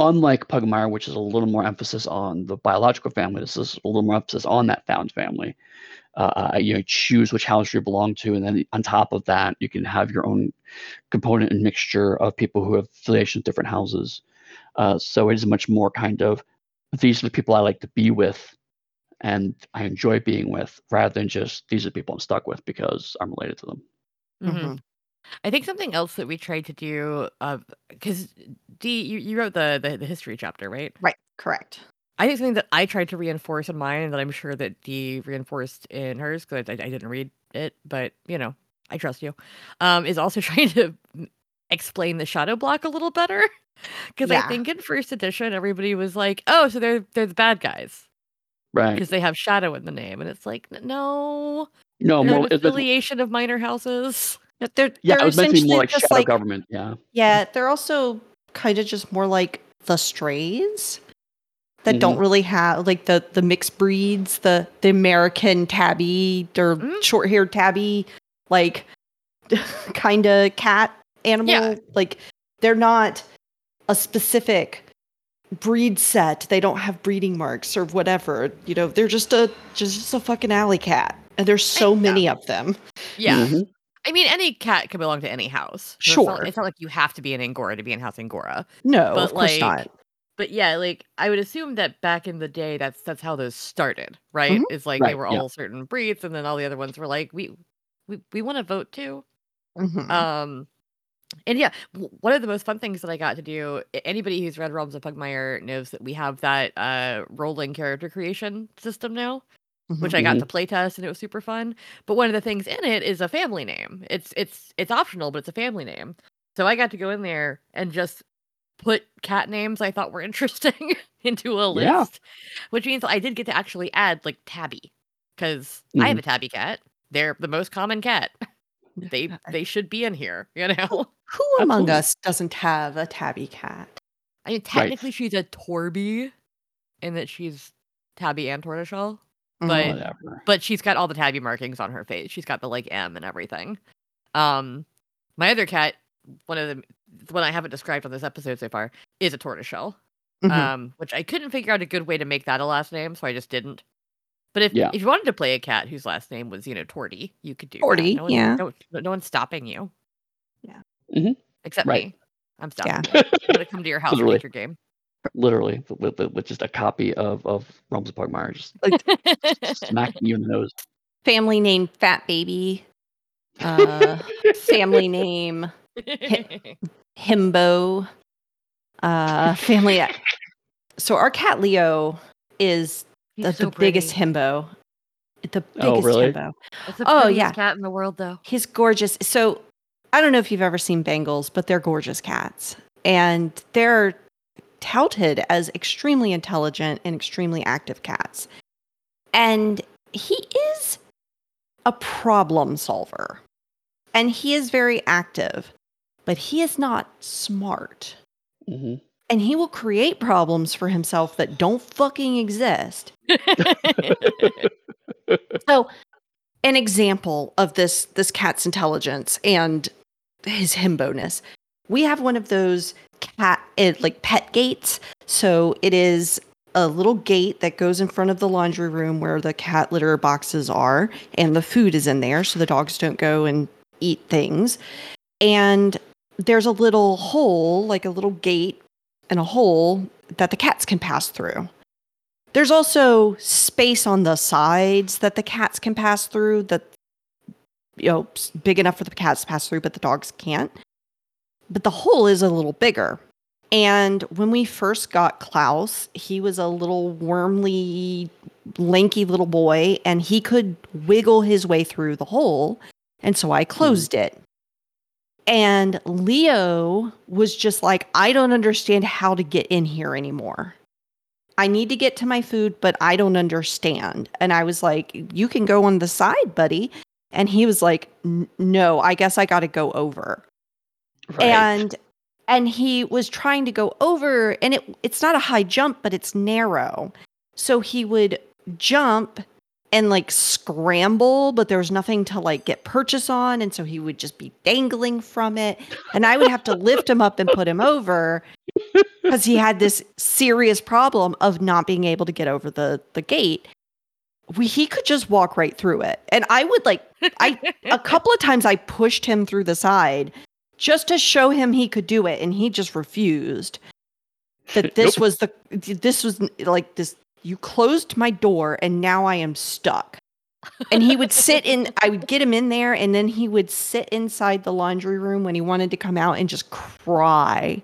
unlike Pugmire, which is a little more emphasis on the biological family, this is a little more emphasis on that found family. Uh, uh, you know, choose which house you belong to, and then on top of that, you can have your own component and mixture of people who have affiliation with different houses. Uh, so it is much more kind of these are the people I like to be with and I enjoy being with, rather than just these are the people I'm stuck with because I'm related to them. Mhm. I think something else that we tried to do, because D, you, you wrote the, the the history chapter, right? Right. Correct. I think something that I tried to reinforce in mine, and that I'm sure that Dee reinforced in hers, because I, I didn't read it, but you know, I trust you. Um, is also *laughs* trying to explain the shadow block a little better, *laughs* because Yeah. I think in first edition everybody was like, "Oh, so they're they're the bad guys Right. because they have shadow in the name," and it's like, "N- no, No, more an it was- affiliation of minor houses. But They're, yeah, they're it was meant to be more like shadow like government. Yeah. yeah, they're also kind of just more like the strays that Mhm. don't really have like the the mixed breeds, the the American tabby or Mm. short haired tabby, like *laughs* kind of cat animal. Yeah. Like they're not a specific breed set. They don't have breeding marks or whatever. You know, they're just a just, just a fucking alley cat. And there's so many of them. Yeah, Mhm. I mean, any cat can belong to any house. so it's not- Sure. it's not like you have to be an Angora to be in House Angora. No, But, of course like, not. But yeah, like I would assume that back in the day, that's that's how those started, right? Mhm. It's like they were yeah. all certain breeds, and then all the other ones were like, we we we want to vote too. Mhm. Um, and yeah, one of the most fun things that I got to do. Anybody who's read Realms of Pugmire knows that we have that uh rolling character creation system now, which I got to playtest, and it was super fun. But one of the things in it is a family name. It's it's it's optional, but it's a family name. So I got to go in there and just put cat names I thought were *laughs* interesting into a list, Yeah. which means I did get to actually add like Tabby because I have Mhm. a Tabby cat they're the most common cat. They they should be in here, *laughs* you know. Who among Absolutely. us doesn't have a tabby cat? I mean, technically she's a Torby, in that she's tabby and tortoiseshell. But- Whatever. but she's got all the tabby markings on her face. She's got the like M and everything. Um, my other cat, one of the the one I haven't described on this episode so far, is a tortoiseshell. Mhm. um, which I couldn't figure out a good way to make that a last name, so I just didn't. But if Yeah. if you wanted to play a cat whose last name was you know Torty, you could do. Torty, No one- yeah. No, no one's stopping you. Yeah. Mm-hmm. Except Right. me. I'm stopping. Yeah. I'm gonna come to your *laughs* house and Literally. take your game. Literally, with, with, with just a copy of of Realms of Pugmire just like *laughs* smacking you in the nose. family name Fat Baby. Uh, family name *laughs* Himbo. Uh, family. So our cat Leo is the, so the biggest himbo. The biggest Oh, really? himbo. The Oh, yeah. cat in the world, though. He's gorgeous. So I don't know if you've ever seen Bengals, but they're gorgeous cats. And they're touted as extremely intelligent and extremely active cats. And he is a problem solver. And he is very active, but he is not smart. hmm And he will create problems for himself that don't fucking exist. *laughs* So, an example of this this cat's intelligence and his himboness. We have one of those cat it, like pet gates. So it is a little gate that goes in front of the laundry room where the cat litter boxes are, and the food is in there, so the dogs don't go and eat things. And there's a little hole, like a little gate and a hole that the cats can pass through. There's also space on the sides that the cats can pass through that you know big enough for the cats to pass through but the dogs can't. But the hole is a little bigger. And when we first got Klaus, he was a little wormly lanky little boy and he could wiggle his way through the hole. And so I closed it. And Leo was just like, I don't understand how to get in here anymore. I need to get to my food, but I don't understand. And I was like, You can go on the side, buddy. And he was like, No, I guess I got to go over. Right. And and he was trying to go over, and it it's not a high jump, but it's narrow. So he would jump and like scramble, but there was nothing to like get purchase on, and so he would just be dangling from it, and I would have to lift him up and put him over because he had this serious problem of not being able to get over the the gate. We, he could just walk right through it, and I would like I a couple of times I pushed him through the side just to show him he could do it, and he just refused. That *laughs* this Nope. was the this was like this. You closed my door, and now I am stuck. And he would sit in. *laughs* I would get him in there, and then he would sit inside the laundry room when he wanted to come out and just cry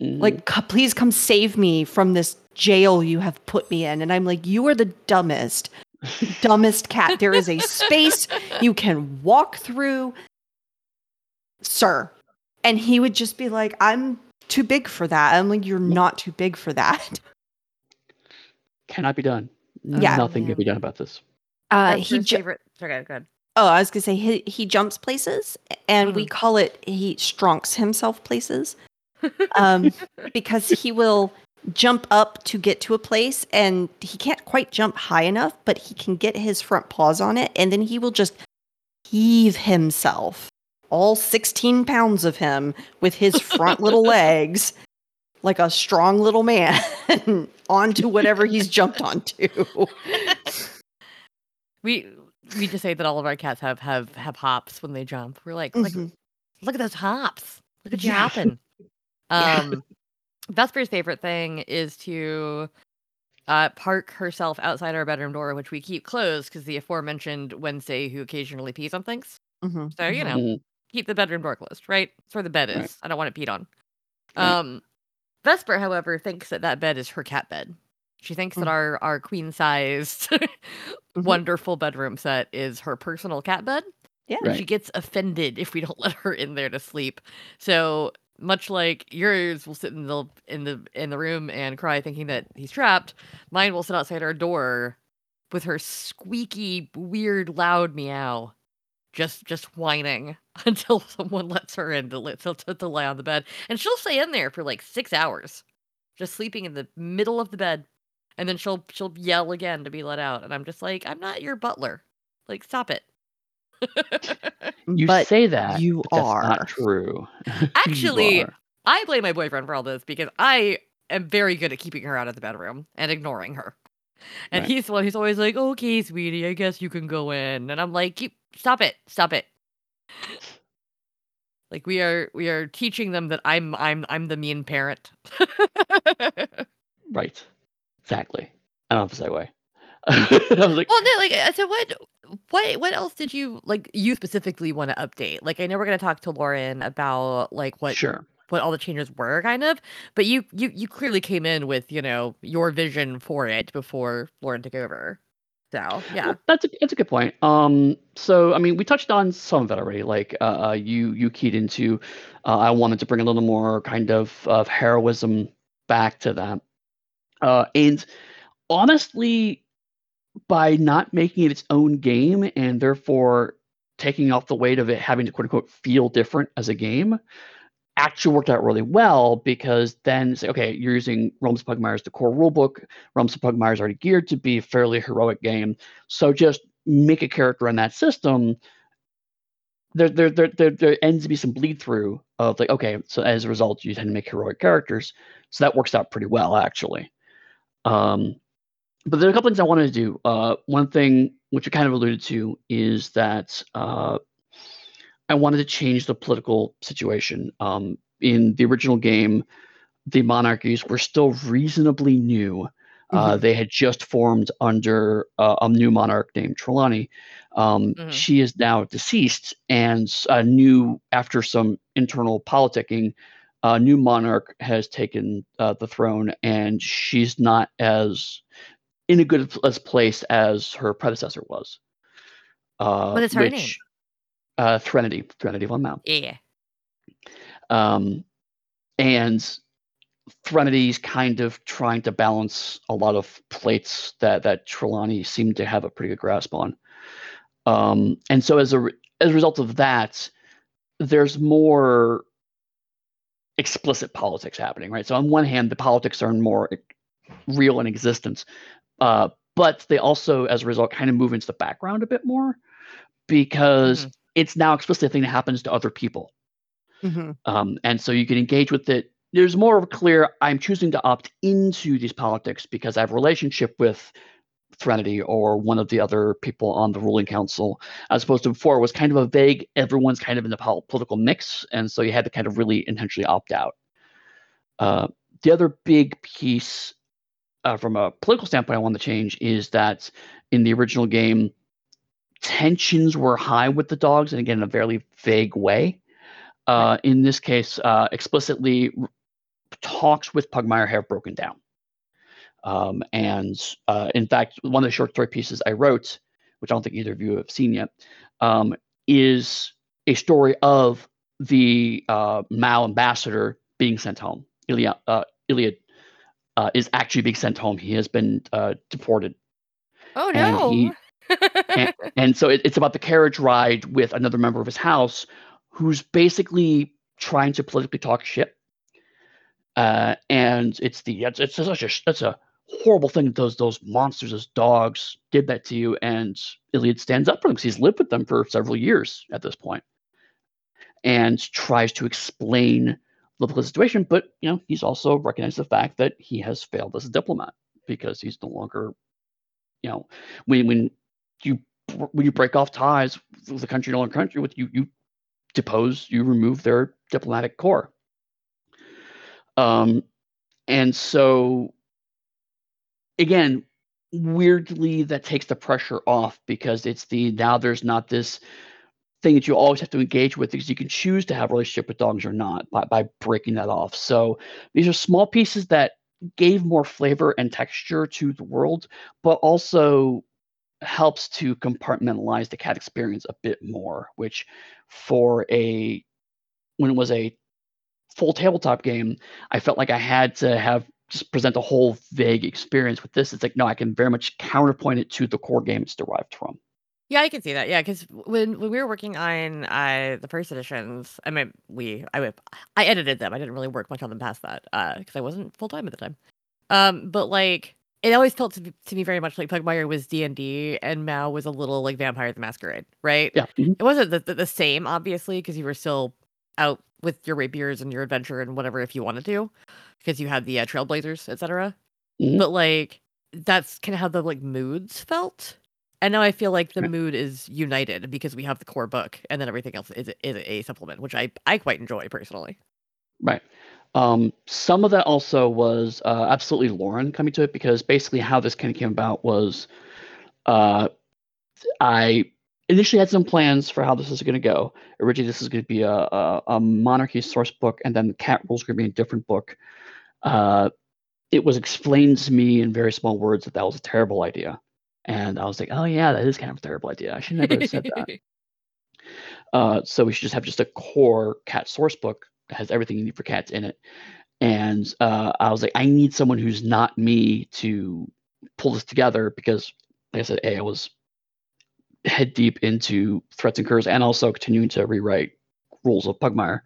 Mhm. like please come save me from this jail you have put me in and i'm like you are the dumbest dumbest cat there is a space *laughs* you can walk through sir and he would just be like i'm too big for that i'm like you're not too big for that *laughs* cannot be done. Yeah. Nothing can be done about this. uh That's he his ju- favorite. Sorry, go ahead. oh i was gonna say he, he jumps places and we Mhm. call it he stronks himself places *laughs* um because he will jump up to get to a place and he can't quite jump high enough, but he can get his front paws on it and then he will just heave himself, all 16 pounds of him, with his front little *laughs* legs like a strong little man *laughs* onto whatever he's jumped onto. *laughs* We we just say that all of our cats have have have hops when they jump. We're like, like Mhm. look at those hops. Look at you Yeah. hopping. Yeah. Um, Vesper's favorite thing is to uh, park herself outside our bedroom door, which we keep closed because the aforementioned Wednesday who occasionally pees on things. Mhm. So you know, Mhm. Keep the bedroom door closed, right? It's where the bed is. Right. I don't want it peed on. Right. Um, Vesper, however, thinks that that bed is her cat bed. She thinks that Mm. our our queen sized *laughs* Mhm. wonderful bedroom set is her personal cat bed. Yeah. and She gets offended if we don't *laughs* let her in there to sleep. So much like yours will sit in the in the in the room and cry thinking that he's trapped, mine will sit outside our door with her squeaky, weird, loud meow, just just whining *laughs* until someone lets her in to, li- to, to, to lie on the bed, and she'll stay in there for like six hours, just sleeping in the middle of the bed, and then she'll she'll yell again to be let out, and I'm just like, I'm not your butler, like stop it. *laughs* You but say that. you but that's are. not true. *laughs* Actually, are. I blame my boyfriend for all this because I am very good at keeping her out of the bedroom and ignoring her. And Right. he's the one who's always like, "Okay, sweetie, I guess you can go in." And I'm like, "Keep stop it. Stop it." Like we are we are teaching them that I'm I'm I'm the mean parent. *laughs* right. Exactly. I don't feel way. *laughs* I was like, Well, no, like uh, so what what what else did you like you specifically want to update? Like I know we're going to talk to Lauren about like what sure. What all the changes were kind of, but you you you clearly came in with, you know, your vision for it before Lauren took over. So, yeah. Well, that's a that's a good point. Um, so I mean, we touched on some of it already. Like uh, uh, you you keyed into, uh, I wanted to bring a little more kind of of heroism back to that. Uh, and honestly, by not making it its own game and therefore taking off the weight of it having to quote unquote feel different as a game, actually worked out really well because then say, okay, you're using Realms of the core rulebook. Realms of Pugmire is already geared to be a fairly heroic game. So just make a character in that system. There, there, there, there, there ends to be some bleed through of like, okay, so as a result, you tend to make heroic characters. So that works out pretty well, actually. Um, but there are a couple things I wanted to do. Uh, one thing, which I kind of alluded to, is that uh, I wanted to change the political situation. Um, in the original game, the monarchies were still reasonably new. Uh, they had just formed under uh, a new monarch named Trelawney. Um, Mhm. She is now deceased, and a new, after some internal politicking, a new monarch has taken uh, the throne, and she's not as in a good as place as her predecessor was. Uh, What is her name? Uh, Threnody, Threnody von Mount. Yeah. Um, and Threnody's kind of trying to balance a lot of plates that that Trelawney seemed to have a pretty good grasp on. Um, and so as a re- as a result of that, there's more explicit politics happening, right? So on one hand, the politics are more real in existence, uh, but they also, as a result, kind of move into the background a bit more because Mhm. It's now explicitly a thing that happens to other people Mhm. um, and so you can engage with it. There's more of a clear. I'm choosing to opt into these politics because I have a relationship with Threnody or one of the other people on the ruling council, as opposed to before it was kind of a vague. Everyone's kind of in the pol- political mix, and so you had to kind of really intentionally opt out. Uh, the other big piece, uh, from a political standpoint, I want to change is that in the original game, tensions were high with the dogs, and again in a very vague way. Uh, in this case, uh, explicitly talks with Pugmire have broken down. Um, and uh, in fact, one of the short story pieces I wrote, which I don't think either of you have seen yet, um, is a story of the uh, Mau ambassador being sent home. Iliad, uh, Iliad uh, is actually being sent home. He has been uh, deported. Oh And no. he- and, and so it, it's about the carriage ride with another member of his house who's basically trying to politically talk shit. Uh, and it's the it's, it's such a that's a horrible thing that those those monsters, those dogs, did that to you. And Iliad stands up for them because he's lived with them for several years at this point, and tries to explain the political situation. But you know, he's also recognized the fact that he has failed as a diplomat because he's no longer, you know, when when you when you break off ties with a country no country with you you depose you remove their diplomatic corps. Um and so again weirdly that takes the pressure off because it's the now there's not this thing that you always have to engage with because you can choose to have a relationship with dogs or not by, by breaking that off. So these are small pieces that gave more flavor and texture to the world but also helps to compartmentalize the cat experience a bit more which for a when it was a full tabletop game i felt like i had to have just present a whole vague experience with this. It's like no, I can very much counterpoint it to the core game it's derived from. Yeah, I can see that. Yeah, because when when we were working on uh, the first editions, I mean, we I I edited them. I didn't really work much on them past that because uh, I wasn't full time at the time. Um, but like it always felt to, to me very much like Pugmire was D and D, and Mau was a little like Vampire the Masquerade, right? Yeah, mm-hmm. it wasn't the, the, the same, obviously, because you were still out with your rapiers and your adventure and whatever if you wanted to, because you had the uh, trailblazers, etc. Mm-hmm. But like that's kind of how the like moods felt and now I feel like the mood is united because we have the core book, and then everything else is, is a supplement, which I I quite enjoy personally. Right. Um, some of that also was uh, absolutely Lauren coming to it because basically how this kind of came about was uh, I initially had some plans for how this is going to go. Originally, this is going to be a, a, a, monarchy source book, and then the cat rules are going to be a different book. Uh, it was explained to me in very small words that that was a terrible idea. And I was like, oh yeah, that is kind of a terrible idea. I should never have said that. *laughs* Uh, so we should just have just a core cat source book has everything you need for cats in it. And uh, I was like, I need someone who's not me to pull this together because, like I said, A, I was head deep into threats and curves and also continuing to rewrite rules of Pugmire.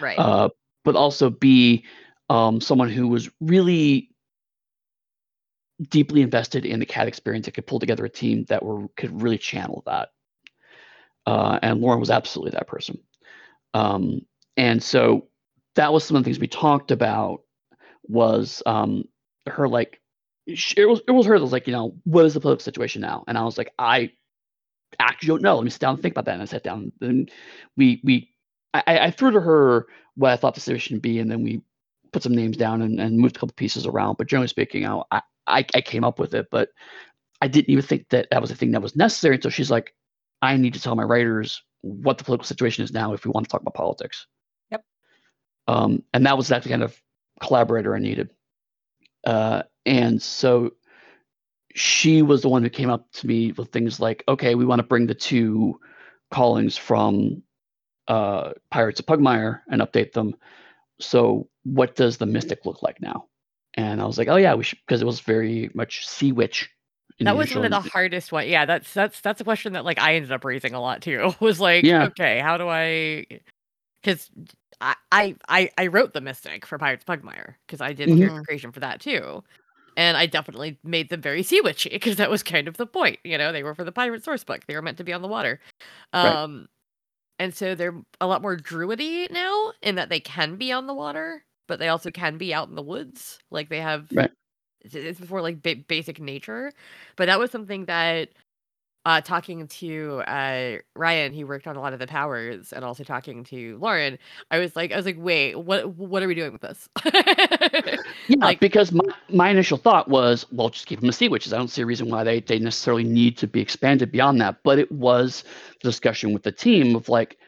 Right. Uh, but also B, um, someone who was really deeply invested in the cat experience that could pull together a team that were could really channel that. Uh, and Lauren was absolutely that person. Um, and so that was some of the things we talked about was um, her like it was it was her that was like you know what is the political situation now? And I was like I actually don't know. Let me sit down and think about that. And I sat down and we we I, I threw to her what I thought the situation would be. And then we put some names down and, and moved a couple pieces around. But generally speaking I, I, I came up with it, but I didn't even think that that was a thing that was necessary until she's like, I need to tell my writers what the political situation is now if we want to talk about politics. Um, and that was that kind of collaborator I needed. Uh, and so she was the one who came up to me with things like, okay, we want to bring the two callings from uh, Pirates of Pugmire and update them. So what does the Mystic look like now? And I was like, oh yeah, we should because it was very much sea witch. That was one of the hardest one. Yeah, that's that's that's a question that like I ended up raising a lot too. *laughs* Was like, yeah. okay, how do I? Because I, I I wrote the Mystic for Pirates Pugmire because I did mm-hmm. character creation for that too, and I definitely made them very sea witchy because that was kind of the point. You know, they were for the pirate source book. They were meant to be on the water. Um, right. and so they're a lot more druidy now in that they can be on the water but they also can be out in the woods. Like they have right. It's before like ba- basic nature, but that was something that uh talking to uh Ryan, he worked on a lot of the powers and also talking to Lauren, I was like I was like, wait, what what are we doing with this? *laughs* yeah, like, because my, my initial thought was, well, just keep them as sea witches. I don't see a reason why they, they necessarily need to be expanded beyond that. But it was the discussion with the team of like,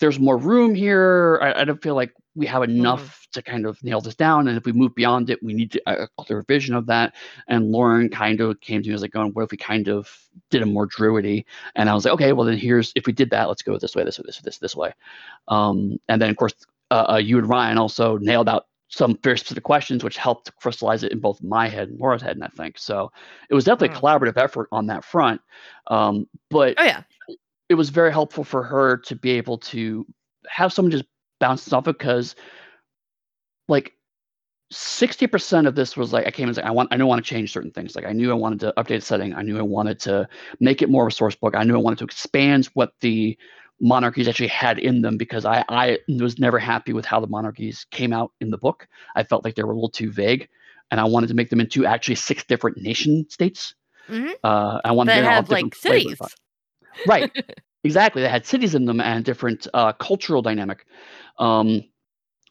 there's more room here. I, I don't feel like we have mm-hmm. enough mm to kind of nail this down. And if we move beyond it, we need to, a clear vision of that. And Lauren kind of came to me as like, going, what if we kind of did a more druidy? And I was like, okay, well then here's if we did that, let's go this way, this way, this this this way. Um, and then of course, uh, uh, you and Ryan also nailed out some very specific questions, which helped crystallize it in both my head and Laura's head. And I think so. It was definitely a collaborative effort on that front. Um, but oh yeah, it was very helpful for her to be able to have someone just bounce off because like 60% of this was like I came and said I want I knew I want to change certain things. Like I knew I wanted to update a setting. I knew I wanted to make it more of a source book. I knew I wanted to expand what the monarchies actually had in them because I I was never happy with how the monarchies came out in the book. I felt like they were a little too vague, and I wanted to make them into actually six different nation states. Mm-hmm. Uh, I wanted to have like cities, right? *laughs* exactly. They had cities in them and different uh, cultural dynamic. Um,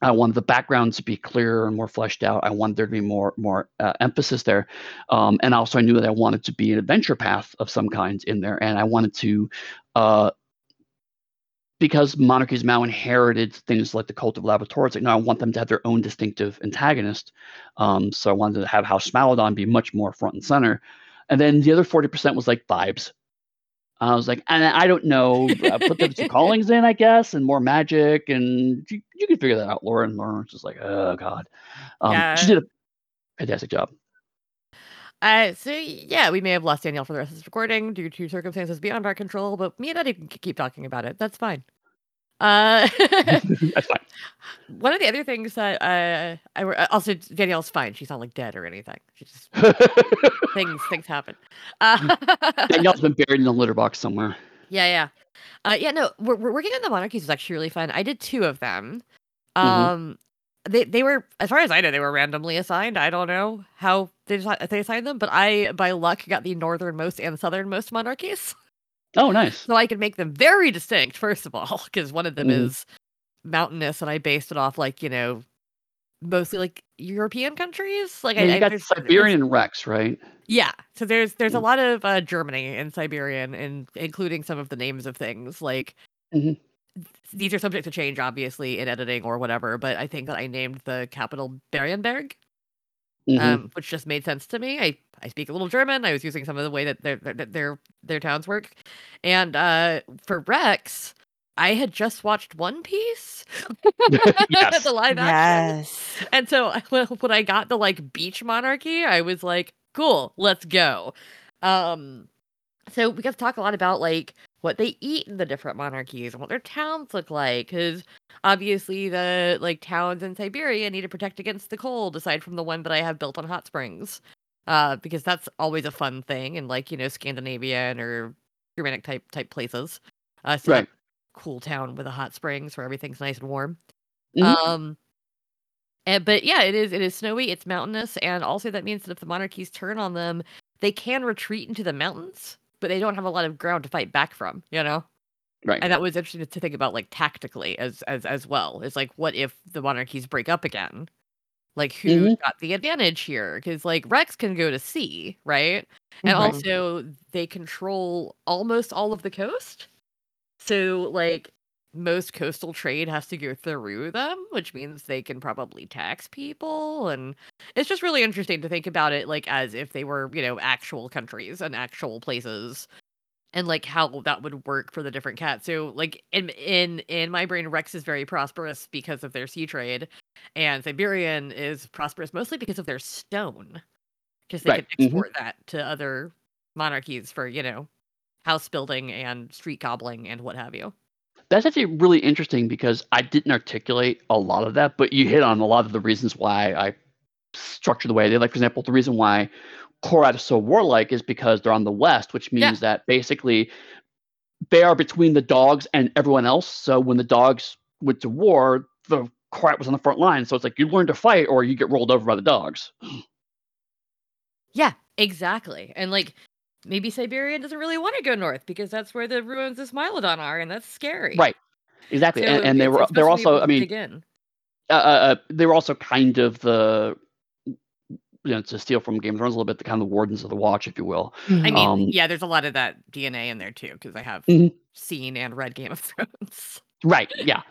I wanted the background to be clearer and more fleshed out. I wanted there to be more more uh, emphasis there, um, and also I knew that I wanted to be an adventure path of some kind in there, and I wanted to, uh, because monarchies now inherited things like the cult of Laboratorius. Like, no, I want them to have their own distinctive antagonist. Um, so I wanted to have House Smilodon be much more front and center, and then the other forty percent was like vibes. I was like, and I don't know. Uh, put the two *laughs* callings in, I guess, and more magic, and you, you can figure that out. Laura and Laura was just like, oh god. Um, yeah. She did a Fantastic job. Uh, so yeah, we may have lost Danielle for the rest of this recording due to circumstances beyond our control, but me and Eddie can keep talking about it. That's fine. Uh, *laughs* *laughs* That's fine. one of the other things that uh, I were- also Danielle's fine. She's not like dead or anything. She just *laughs* things things happen. Uh, Danielle's been buried in a litter box somewhere. Yeah, yeah. Uh, yeah, no, we're, we're working on the monarchies was actually really fun. I did two of them. Mhm. Um, they they were, as far as I know, they were randomly assigned. I don't know how they they assigned them, but I, by luck, got the northernmost and southernmost monarchies, Oh, nice. so I could make them very distinct. First of all, because one of them Mhm. is mountainous, and I based it off like you know, mostly like European countries. Like Yeah, I, you I- got Siberian Rex, right? yeah. So there's there's a Mm. lot of uh, Germany and Siberian, and including some of the names of things like. Mhm. These are subject to change, obviously, in editing or whatever. But I think that I named the capital Berienberg, Mhm. um, which just made sense to me. I, I speak a little German. I was using some of the way that their their their, their towns work, and uh, for Rex, I had just watched One Piece, *laughs* *laughs* Yes. the live action. Yes. And so *laughs* when, when I got the like beach monarchy, I was like, cool, let's go. Um so we got to talk a lot about like what they eat in the different monarchies and what their towns look like cuz obviously the like towns in Siberia need to protect against the cold aside from the one that I have built on hot springs. Uh because that's always a fun thing in like, you know, Scandinavian or Germanic type type places. Uh so Right. cool town with a hot springs where everything's nice and warm. Mhm. Um and, but yeah, it is it is snowy, it's mountainous, and also that means that if the monarchies turn on them, they can retreat into the mountains, but they don't have a lot of ground to fight back from, you know? Right. And that was interesting to think about like tactically as as as well. It's like what if the monarchies break up again? Like who's Mhm. got the advantage here? Because like Rex can go to sea, right? And Right. also they control almost all of the coast. So like most coastal trade has to go through them, which means they can probably tax people and it's just really interesting to think about it like as if they were, you know, actual countries and actual places and like how that would work for the different cats. So like in in in my brain Rex is very prosperous because of their sea trade and Siberian is prosperous mostly because of their stone. Because they Right, can mhm. export that to other monarchies for, you know, house building and street cobbling and what have you. That's actually really interesting because I didn't articulate a lot of that, but you hit on a lot of the reasons why I structured the way did. Like, for example, the reason why Korat is so warlike is because they're on the west, which means Yeah. that basically they are between the dogs and everyone else. So when the dogs went to war, the Korat was on the front line. So it's like you learn to fight or you get rolled over by the dogs. Yeah, exactly. And like maybe Siberian doesn't really want to go north because that's where the ruins of Smilodon are and that's scary. Right. Exactly. So and, and they it's- were it's they're supposed to be also I mean dig in. uh, uh, uh, they were also kind of the you know to steal from Game of Thrones a little bit, the kind of the wardens of the watch, if you will. I mean, Um, yeah, there's a lot of that DNA in there too because I have Mhm. seen and read Game of *laughs* Thrones. Right. Yeah.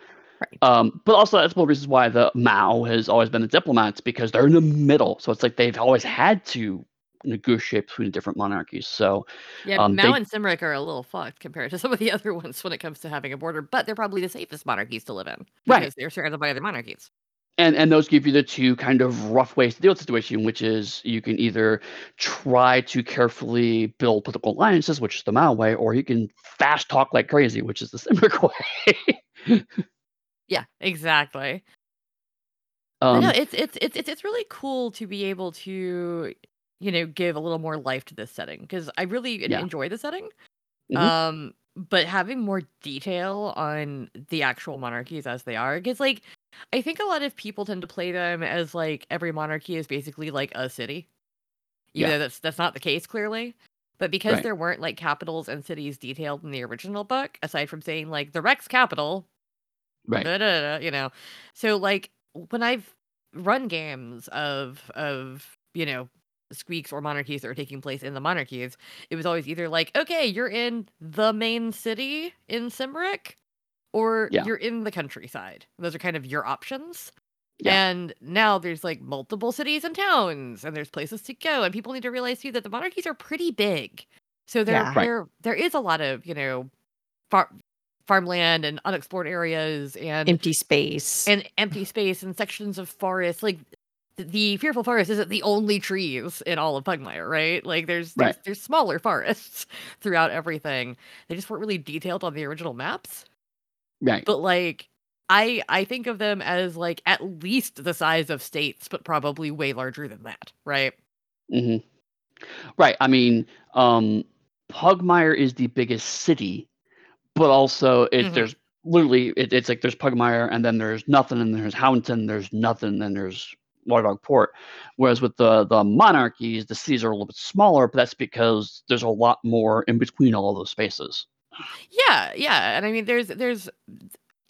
Right. Um, but also that's one of the reasons why the Mau has always been the diplomats because they're in the middle. So it's like they've always had to negotiate between different monarchies. So Yeah, Um, Mau they- and Cymric are a little fucked compared to *laughs* some of the other ones when it comes to having a border, but they're probably the safest monarchies to live in Right. because they're surrounded by other monarchies. and and those give you the two kind of rough ways to deal with the situation, which is you can either try to carefully build political alliances, which is the Mau way, or you can fast talk like crazy, which is the *laughs* Cymric way. *laughs* Yeah, exactly. Um, no, it's it's it's it's it's really cool to be able to, you know, give a little more life to this setting because I really Yeah. enjoy the setting. Mhm. Um, but having more detail on the actual monarchies as they are, because like I think a lot of people tend to play them as like every monarchy is basically like a city, even Yeah. though that's that's not the case clearly. But because Right. there weren't like capitals and cities detailed in the original book, aside from saying like the Rex capital right. da, da, da, you know so like when i've run games of of you know squeaks or monarchies that are taking place in the monarchies it was always either like okay you're in the main city in Cymric, or Yeah. you're in the countryside those are kind of your options Yeah. and now there's like multiple cities and towns and there's places to go and people need to realize too that the monarchies are pretty big so there Yeah. Right. there there is a lot of you know far, farmland and unexplored areas and Empty space. and empty space and sections of forest like the fearful forest isn't the only trees in all of Pugmire, right? Like there's there's, Right. there's smaller *laughs* forests throughout everything. They just weren't really detailed on the original maps. Right. But like I I think of them as like at least the size of states, but probably way larger than that, right? Mm-hmm. Right. I mean, um, Pugmire is the biggest city, but also it, Mhm. there's literally it, it's like there's Pugmire and then there's nothing and there's Houndton, there's nothing, then there's Waterdog Port. Whereas with the the monarchies, the cities are a little bit smaller, but that's because there's a lot more in between all those spaces. Yeah, yeah. And I mean there's there's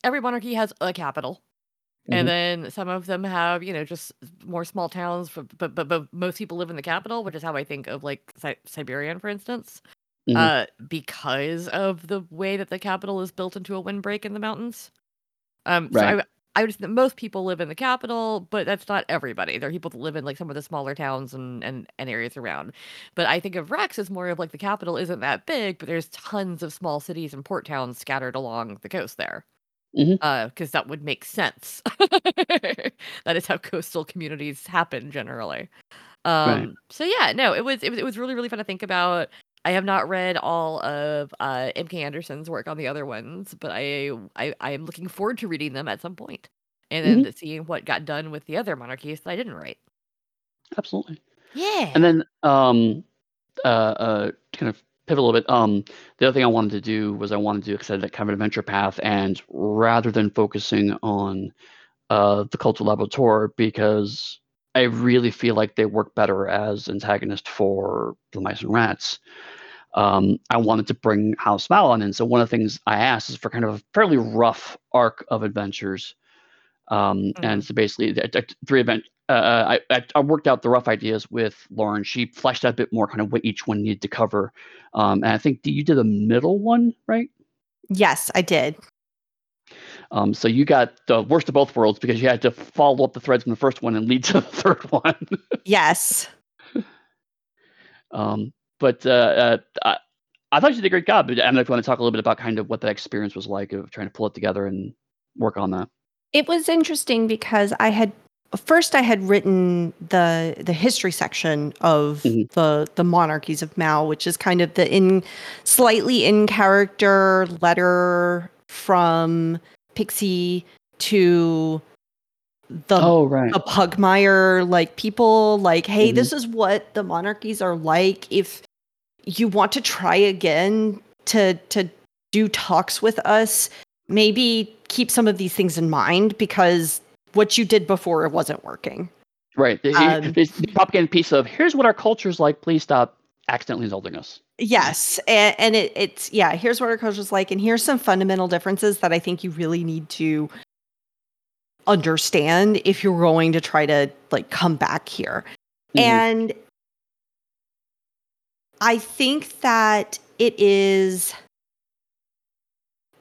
every monarchy has a capital. Mhm. And then some of them have, you know, just more small towns, but but but most people live in the capital, which is how I think of like Si- Siberian, for instance, Mhm. uh, because of the way that the capital is built into a windbreak in the mountains. Um, so I, Right. w- I would say that most people live in the capital, but that's not everybody. There are people that live in like some of the smaller towns and and, and areas around. But I think of Rex as more of like the capital isn't that big, but there's tons of small cities and port towns scattered along the coast there because that would make sense. *laughs* that is how coastal communities happen generally. Um, So yeah, no, it was it was it was really really fun to think about. I have not read all of uh, M.K. Anderson's work on the other ones, but I I I am looking forward to reading them at some point, and then seeing what got done with the other monarchies that I didn't write. Absolutely. Yeah. And then um uh uh to kind of pivot a little bit, um the other thing I wanted to do was I wanted to extend that kind of adventure path and rather than focusing on uh the cultural laboratory because I really feel like they work better as antagonists for the mice and rats. Um, I wanted to bring House Malon in. So one of the things I asked is for kind of a fairly rough arc of adventures. Um, And so basically, the, the three event. Uh, I, I I worked out the rough ideas with Lauren. She fleshed out a bit more, kind of what each one needed to cover. Um, and I think you did the middle one, right? Yes, I did. Um, so you got the worst of both worlds because you had to follow up the threads from the first one and lead *laughs* to the third one. Yes. *laughs* um, but uh, uh, I, I thought you did a great job. But I don't know if you want to talk a little bit about kind of what that experience was like of trying to pull it together and work on that. It was interesting because I had first I had written the the history section of Mhm. the the monarchies of Mau, which is kind of the in slightly in character letter from Pixie to the oh right. a Pugmire like people like, hey, Mhm. this is what the monarchies are like. If you want to try again to to do talks with us, maybe keep some of these things in mind because what you did before it wasn't working. Right. The, Um, it's the propaganda piece of here's what our culture's like. Please stop accidentally insulting us. Yes, and, and it, it's yeah. Here's what our culture is like, and here's some fundamental differences that I think you really need to understand if you're going to try to like come back here. Mhm. And I think that it is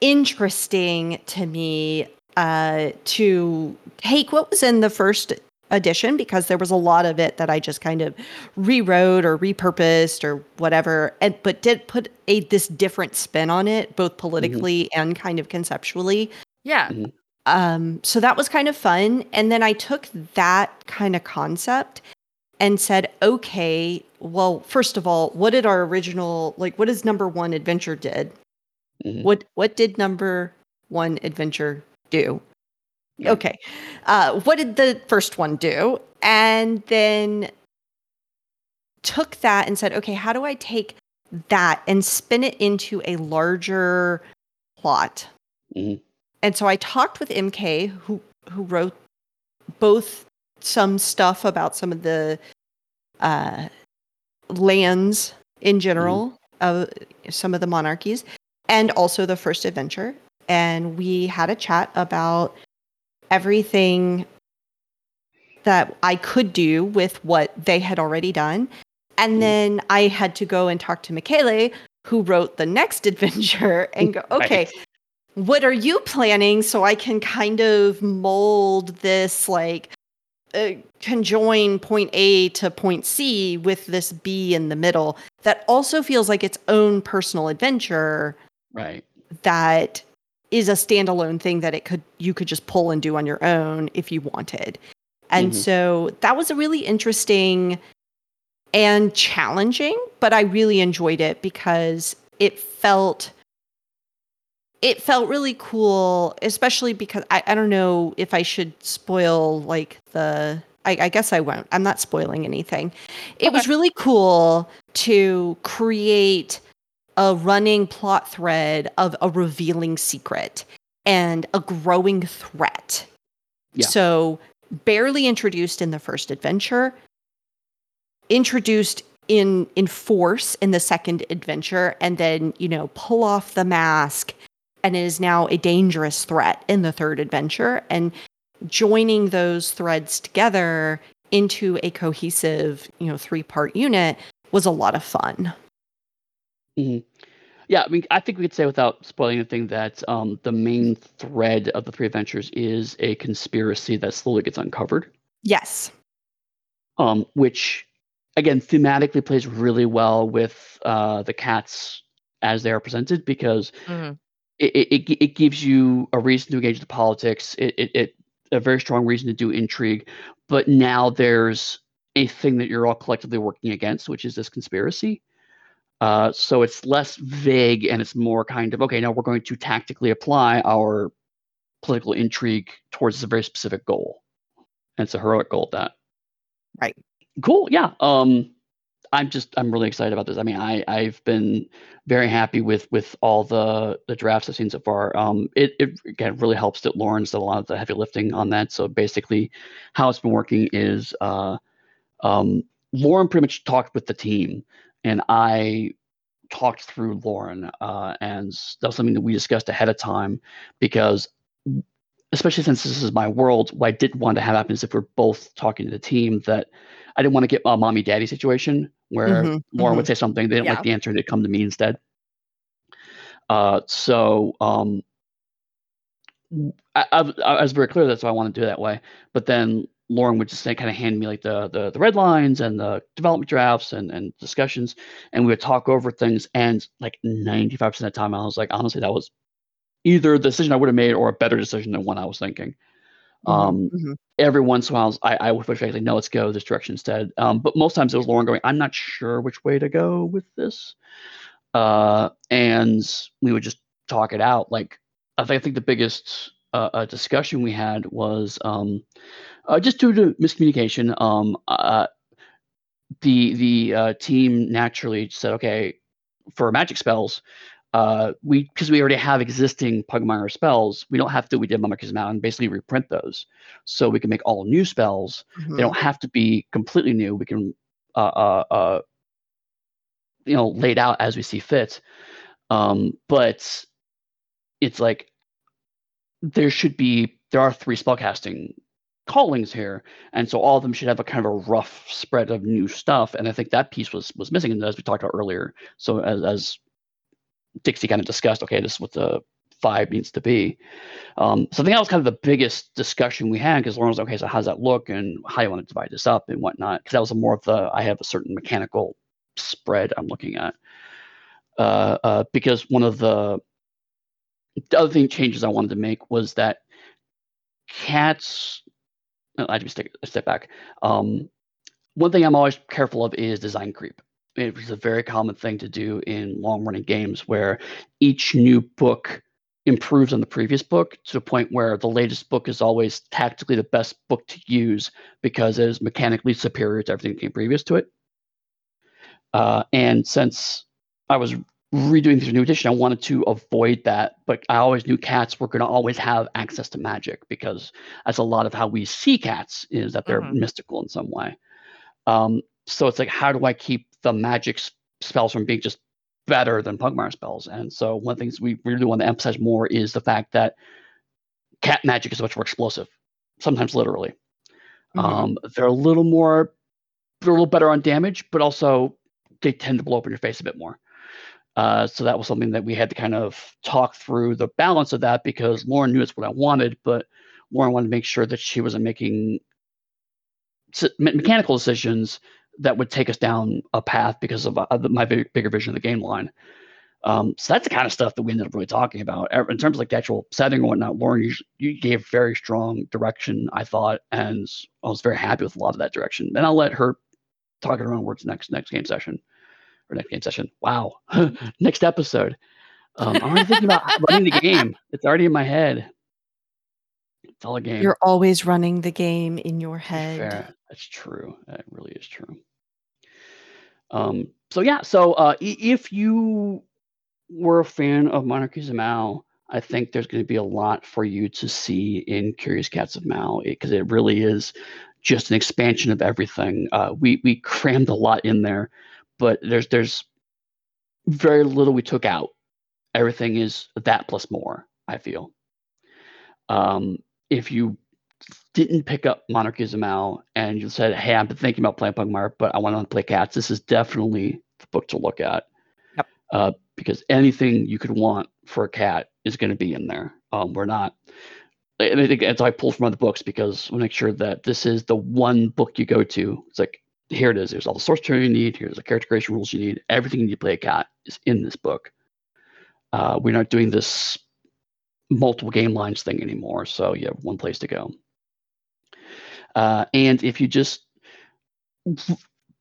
interesting to me uh, to take what was in the first edition because there was a lot of it that I just kind of rewrote or repurposed or whatever, and but did put a this different spin on it, both politically and kind of conceptually. yeah. Um, so that was kind of fun. And then I took that kind of concept and said, okay, well, first of all, what did our original like what is number one adventure did? Mhm. What what did number one adventure do? Okay. Uh, what did the first one do? And then took that and said, okay, how do I take that and spin it into a larger plot? Mhm. And so I talked with MK, who who wrote both some stuff about some of the uh, lands in general of some of the monarchies, and also the first adventure. And we had a chat about everything that I could do with what they had already done. And Mm. then I had to go and talk to Michele, who wrote the next *laughs* adventure, and go, Right. okay, what are you planning so I can kind of mold this like uh, conjoin point A to point C with this B in the middle that also feels like its own personal adventure Right. that is a standalone thing that it could you could just pull and do on your own if you wanted. And Mhm. so that was a really interesting and challenging, but I really enjoyed it because it felt it felt really cool, especially because I, I don't know if I should spoil like the I, I guess I won't. I'm not spoiling anything. It was really cool to create a running plot thread of a revealing secret and a growing threat. Yeah. So, barely introduced in the first adventure, introduced in in force in the second adventure and then, you know, pull off the mask and it is now a dangerous threat in the third adventure and joining those threads together into a cohesive, you know, three-part unit was a lot of fun. Yeah, I mean, I think we could say without spoiling anything that um, the main thread of the three adventures is a conspiracy that slowly gets uncovered, Yes. um, which, again, thematically plays really well with uh, the cats as they are presented because Mhm. it, it, it, it gives you a reason to engage the politics, it, it, it a very strong reason to do intrigue, but now there's a thing that you're all collectively working against, which is this conspiracy. Uh, so it's less vague and it's more kind of okay. Now we're going to tactically apply our political intrigue towards a very specific goal, and it's a heroic goal at that. Right. Cool. Yeah. Um, I'm just I'm really excited about this. I mean, I I've been very happy with with all the the drafts I've seen so far. Um, it it again really helps that Lauren's done a lot of the heavy lifting on that. So basically, how it's been working is uh, um, Lauren pretty much talked with the team, and I talked through Lauren, uh, and that was something that we discussed ahead of time because. Especially since this is my world, what I didn't want to have happen is if we're both talking to the team that I didn't want to get a mommy daddy situation where Mhm, Lauren mhm. would say something, they didn't Yeah. like the answer, and they'd come to me instead. Uh, so um, I, I, was- I was very clear that's why I want to do it that way. But then Lauren would just kind of hand me like the, the the red lines and the development drafts and and discussions, and we would talk over things. And like ninety five percent of the time, I was like, honestly, that was either the decision I would have made or a better decision than one I was thinking. Mhm, Um, mhm. every once in a while, I, I would I could no, let's go this direction instead. Um, but most times it was Lauren going, I'm not sure which way to go with this. Uh, and we would just talk it out. Like, I think, I think the biggest uh, uh, discussion we had was um, uh, just due to miscommunication. Um, uh, the the uh, team naturally said, okay, for magic spells, uh, we because we already have existing Pugmire spells, we don't have to. We did Mummica's Mountain, basically reprint those, so we can make all new spells. Mhm. They don't have to be completely new. We can, uh, uh, uh, you know, laid out as we see fit. Um, but it's like there should be there are three spellcasting callings here, and so all of them should have a kind of a rough spread of new stuff. And I think that piece was was missing, and as we talked about earlier. So as, as Dixie kind of discussed, okay, this is what the five needs to be. Um, so I think that was kind of the biggest discussion we had because Lauren was okay. So how does that look, and how you want to divide this up and whatnot? Because that was more of the I have a certain mechanical spread I'm looking at. Uh, uh, because one of the the other thing changes I wanted to make was that cats. No, I just take a step back. Um, one thing I'm always careful of is design creep. It was a very common thing to do in long running games where each new book improves on the previous book to a point where the latest book is always tactically the best book to use because it is mechanically superior to everything that came previous to it. Uh, and since I was redoing this new edition, I wanted to avoid that, but I always knew cats were going to always have access to magic because that's a lot of how we see cats is that they're Mhm. mystical in some way. Um, so it's like, how do I keep the magic s- spells from being just better than Pugmire spells? And so one of the things we really want to emphasize more is the fact that cat magic is much more explosive, sometimes literally. Mhm. Um, they're a little more, they're a little better on damage, but also they tend to blow up in your face a bit more. Uh, so that was something that we had to kind of talk through the balance of that because Lauren knew it's what I wanted, but Lauren wanted to make sure that she wasn't making me- mechanical decisions that would take us down a path because of uh, my big, bigger vision of the game line. Um, so that's the kind of stuff that we ended up really talking about in terms of like the actual setting and whatnot. Lauren, you, you gave very strong direction, I thought, and I was very happy with a lot of that direction. And I'll let her talk it around words next next game session or next game session. Wow, *laughs* next episode. Um, I'm already thinking about running the game. It's already in my head. It's all a game. You're always running the game in your head. Fair. That's true. That really is true. Um, so yeah, so uh, if you were a fan of Monarchies of Mau, I think there's going to be a lot for you to see in Curious Cats of Mau because it really is just an expansion of everything. Uh, we we crammed a lot in there, but there's there's very little we took out. Everything is that plus more. I feel. Um, if you didn't pick up Monarchies of Mau and you said, "Hey, I've been thinking about playing Pugmire, but I want to play cats," this is definitely the book to look at. Yep. Uh, because anything you could want for a cat is going to be in there. Um, we're not. And I think it's I pull from other books because we make sure that this is the one book you go to. It's like here it is. There's all the source material you need. Here's the character creation rules you need. Everything you need to play a cat is in this book. Uh, we're not doing this multiple game lines thing anymore. So you have one place to go. Uh, and if you just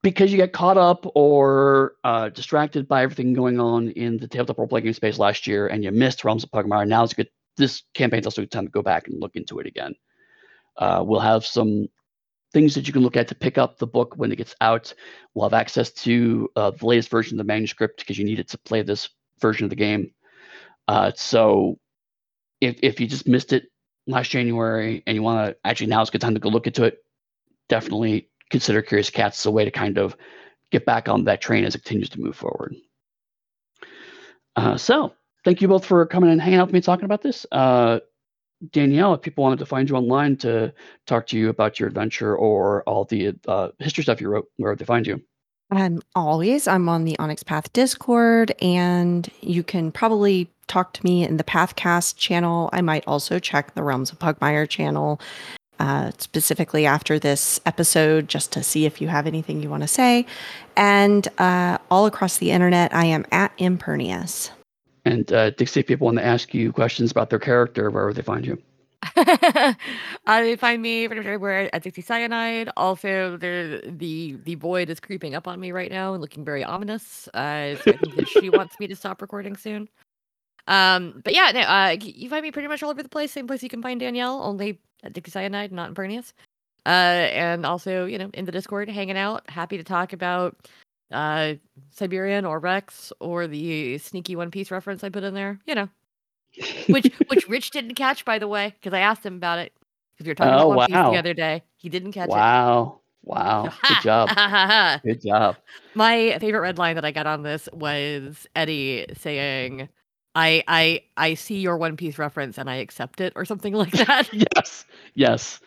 because you get caught up or uh, distracted by everything going on in the tabletop role playing space last year, and you missed Realms of Pugmire, now it's good. This campaign's also a good time to go back and look into it again. Uh, we'll have some things that you can look at to pick up the book when it gets out. We'll have access to uh, the latest version of the manuscript because you need it to play this version of the game. Uh, so if if you just missed it last January and you want to actually now is a good time to go look into it, definitely consider Curious Cats as a way to kind of get back on that train as it continues to move forward. Uh, so thank you both for coming and hanging out with me talking about this. Uh, Danielle, if people wanted to find you online to talk to you about your adventure or all the uh, history stuff you wrote, where would they find you? I'm always I'm on the Onyx Path Discord, and you can probably talk to me in the Pathcast channel. I might also check the Realms of Pugmire channel uh, specifically after this episode just to see if you have anything you want to say. And uh, all across the internet, I am at Impernius. And uh, Dixie, if people want to ask you questions about their character, where would they find you? *laughs* uh, they find me pretty much everywhere at Dixie Cyanide. Also, the the the void is creeping up on me right now and looking very ominous. Uh, so I think that she *laughs* wants me to stop recording soon. Um, but yeah, no, uh, you find me pretty much all over the place. Same place you can find Danielle, only at Dixie Cyanide, not Impernius. Uh, and also, you know, in the Discord, hanging out. Happy to talk about uh Siberian or Rex or the sneaky One Piece reference I put in there. You know, which *laughs* which Rich didn't catch, by the way, because I asked him about it. Because we were talking oh, about One wow. Piece the other day. He didn't catch wow. it. Wow. Wow. *laughs* Good job. *laughs* Good job. My favorite red line that I got on this was Eddie saying, I I I see your One Piece reference and I accept it or something like that. yes. Yes.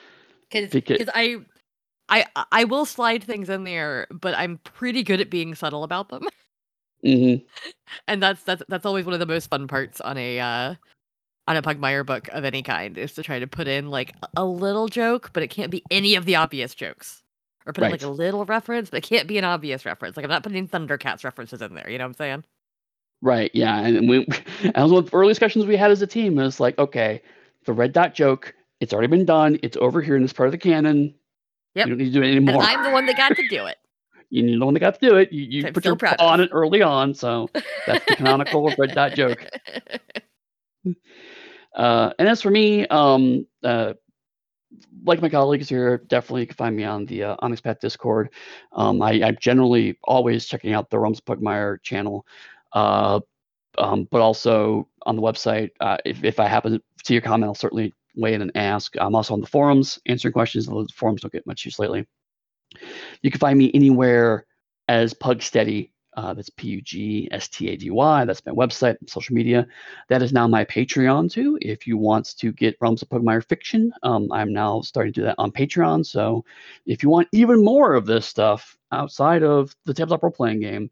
Because I I I will slide things in there, but I'm pretty good at being subtle about them. *laughs* Mm-hmm. And that's that's that's always one of the most fun parts on a uh on a Pugmire book of any kind is to try to put in like a little joke, but it can't be any of the obvious jokes. Or put right. in like a little reference, but it can't be an obvious reference. Like I'm not putting Thundercats references in there. You know what I'm saying? Right. Yeah. And we, *laughs* and one of the early discussions we had as a team is like, okay, the red dot joke, it's already been done. It's over here in this part of the canon. Yep. You don't need to do it anymore. And I'm the one that got to do it. You're the one that got to do it. You, you put your paw on it early on. So that's the canonical red dot joke. *laughs* Uh, and as for me, um, uh, like my colleagues here, definitely you can find me on the uh, Onyx Path Discord. Um, I, am generally always checking out the Realms Pugmire channel. Uh, um, but also on the website, uh, if, if I happen to see your comment, I'll certainly weigh in and ask. I'm also on the forums answering questions. The forums don't get much use lately. You can find me anywhere as Pugsteady. Uh, that's P U G S T A D Y. That's my website, social media. That is now my Patreon too. If you want to get Realms of Pugmire fiction, um, I'm now starting to do that on Patreon. So if you want even more of this stuff outside of the tabletop role playing game,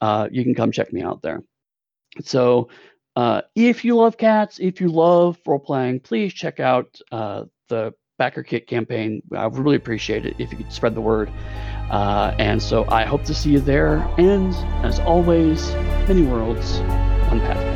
uh, you can come check me out there. So uh, if you love cats, if you love role playing, please check out uh, the Backer Kit campaign. I would really appreciate it if you could spread the word. Uh, and so I hope to see you there. And as always, many worlds. fun path.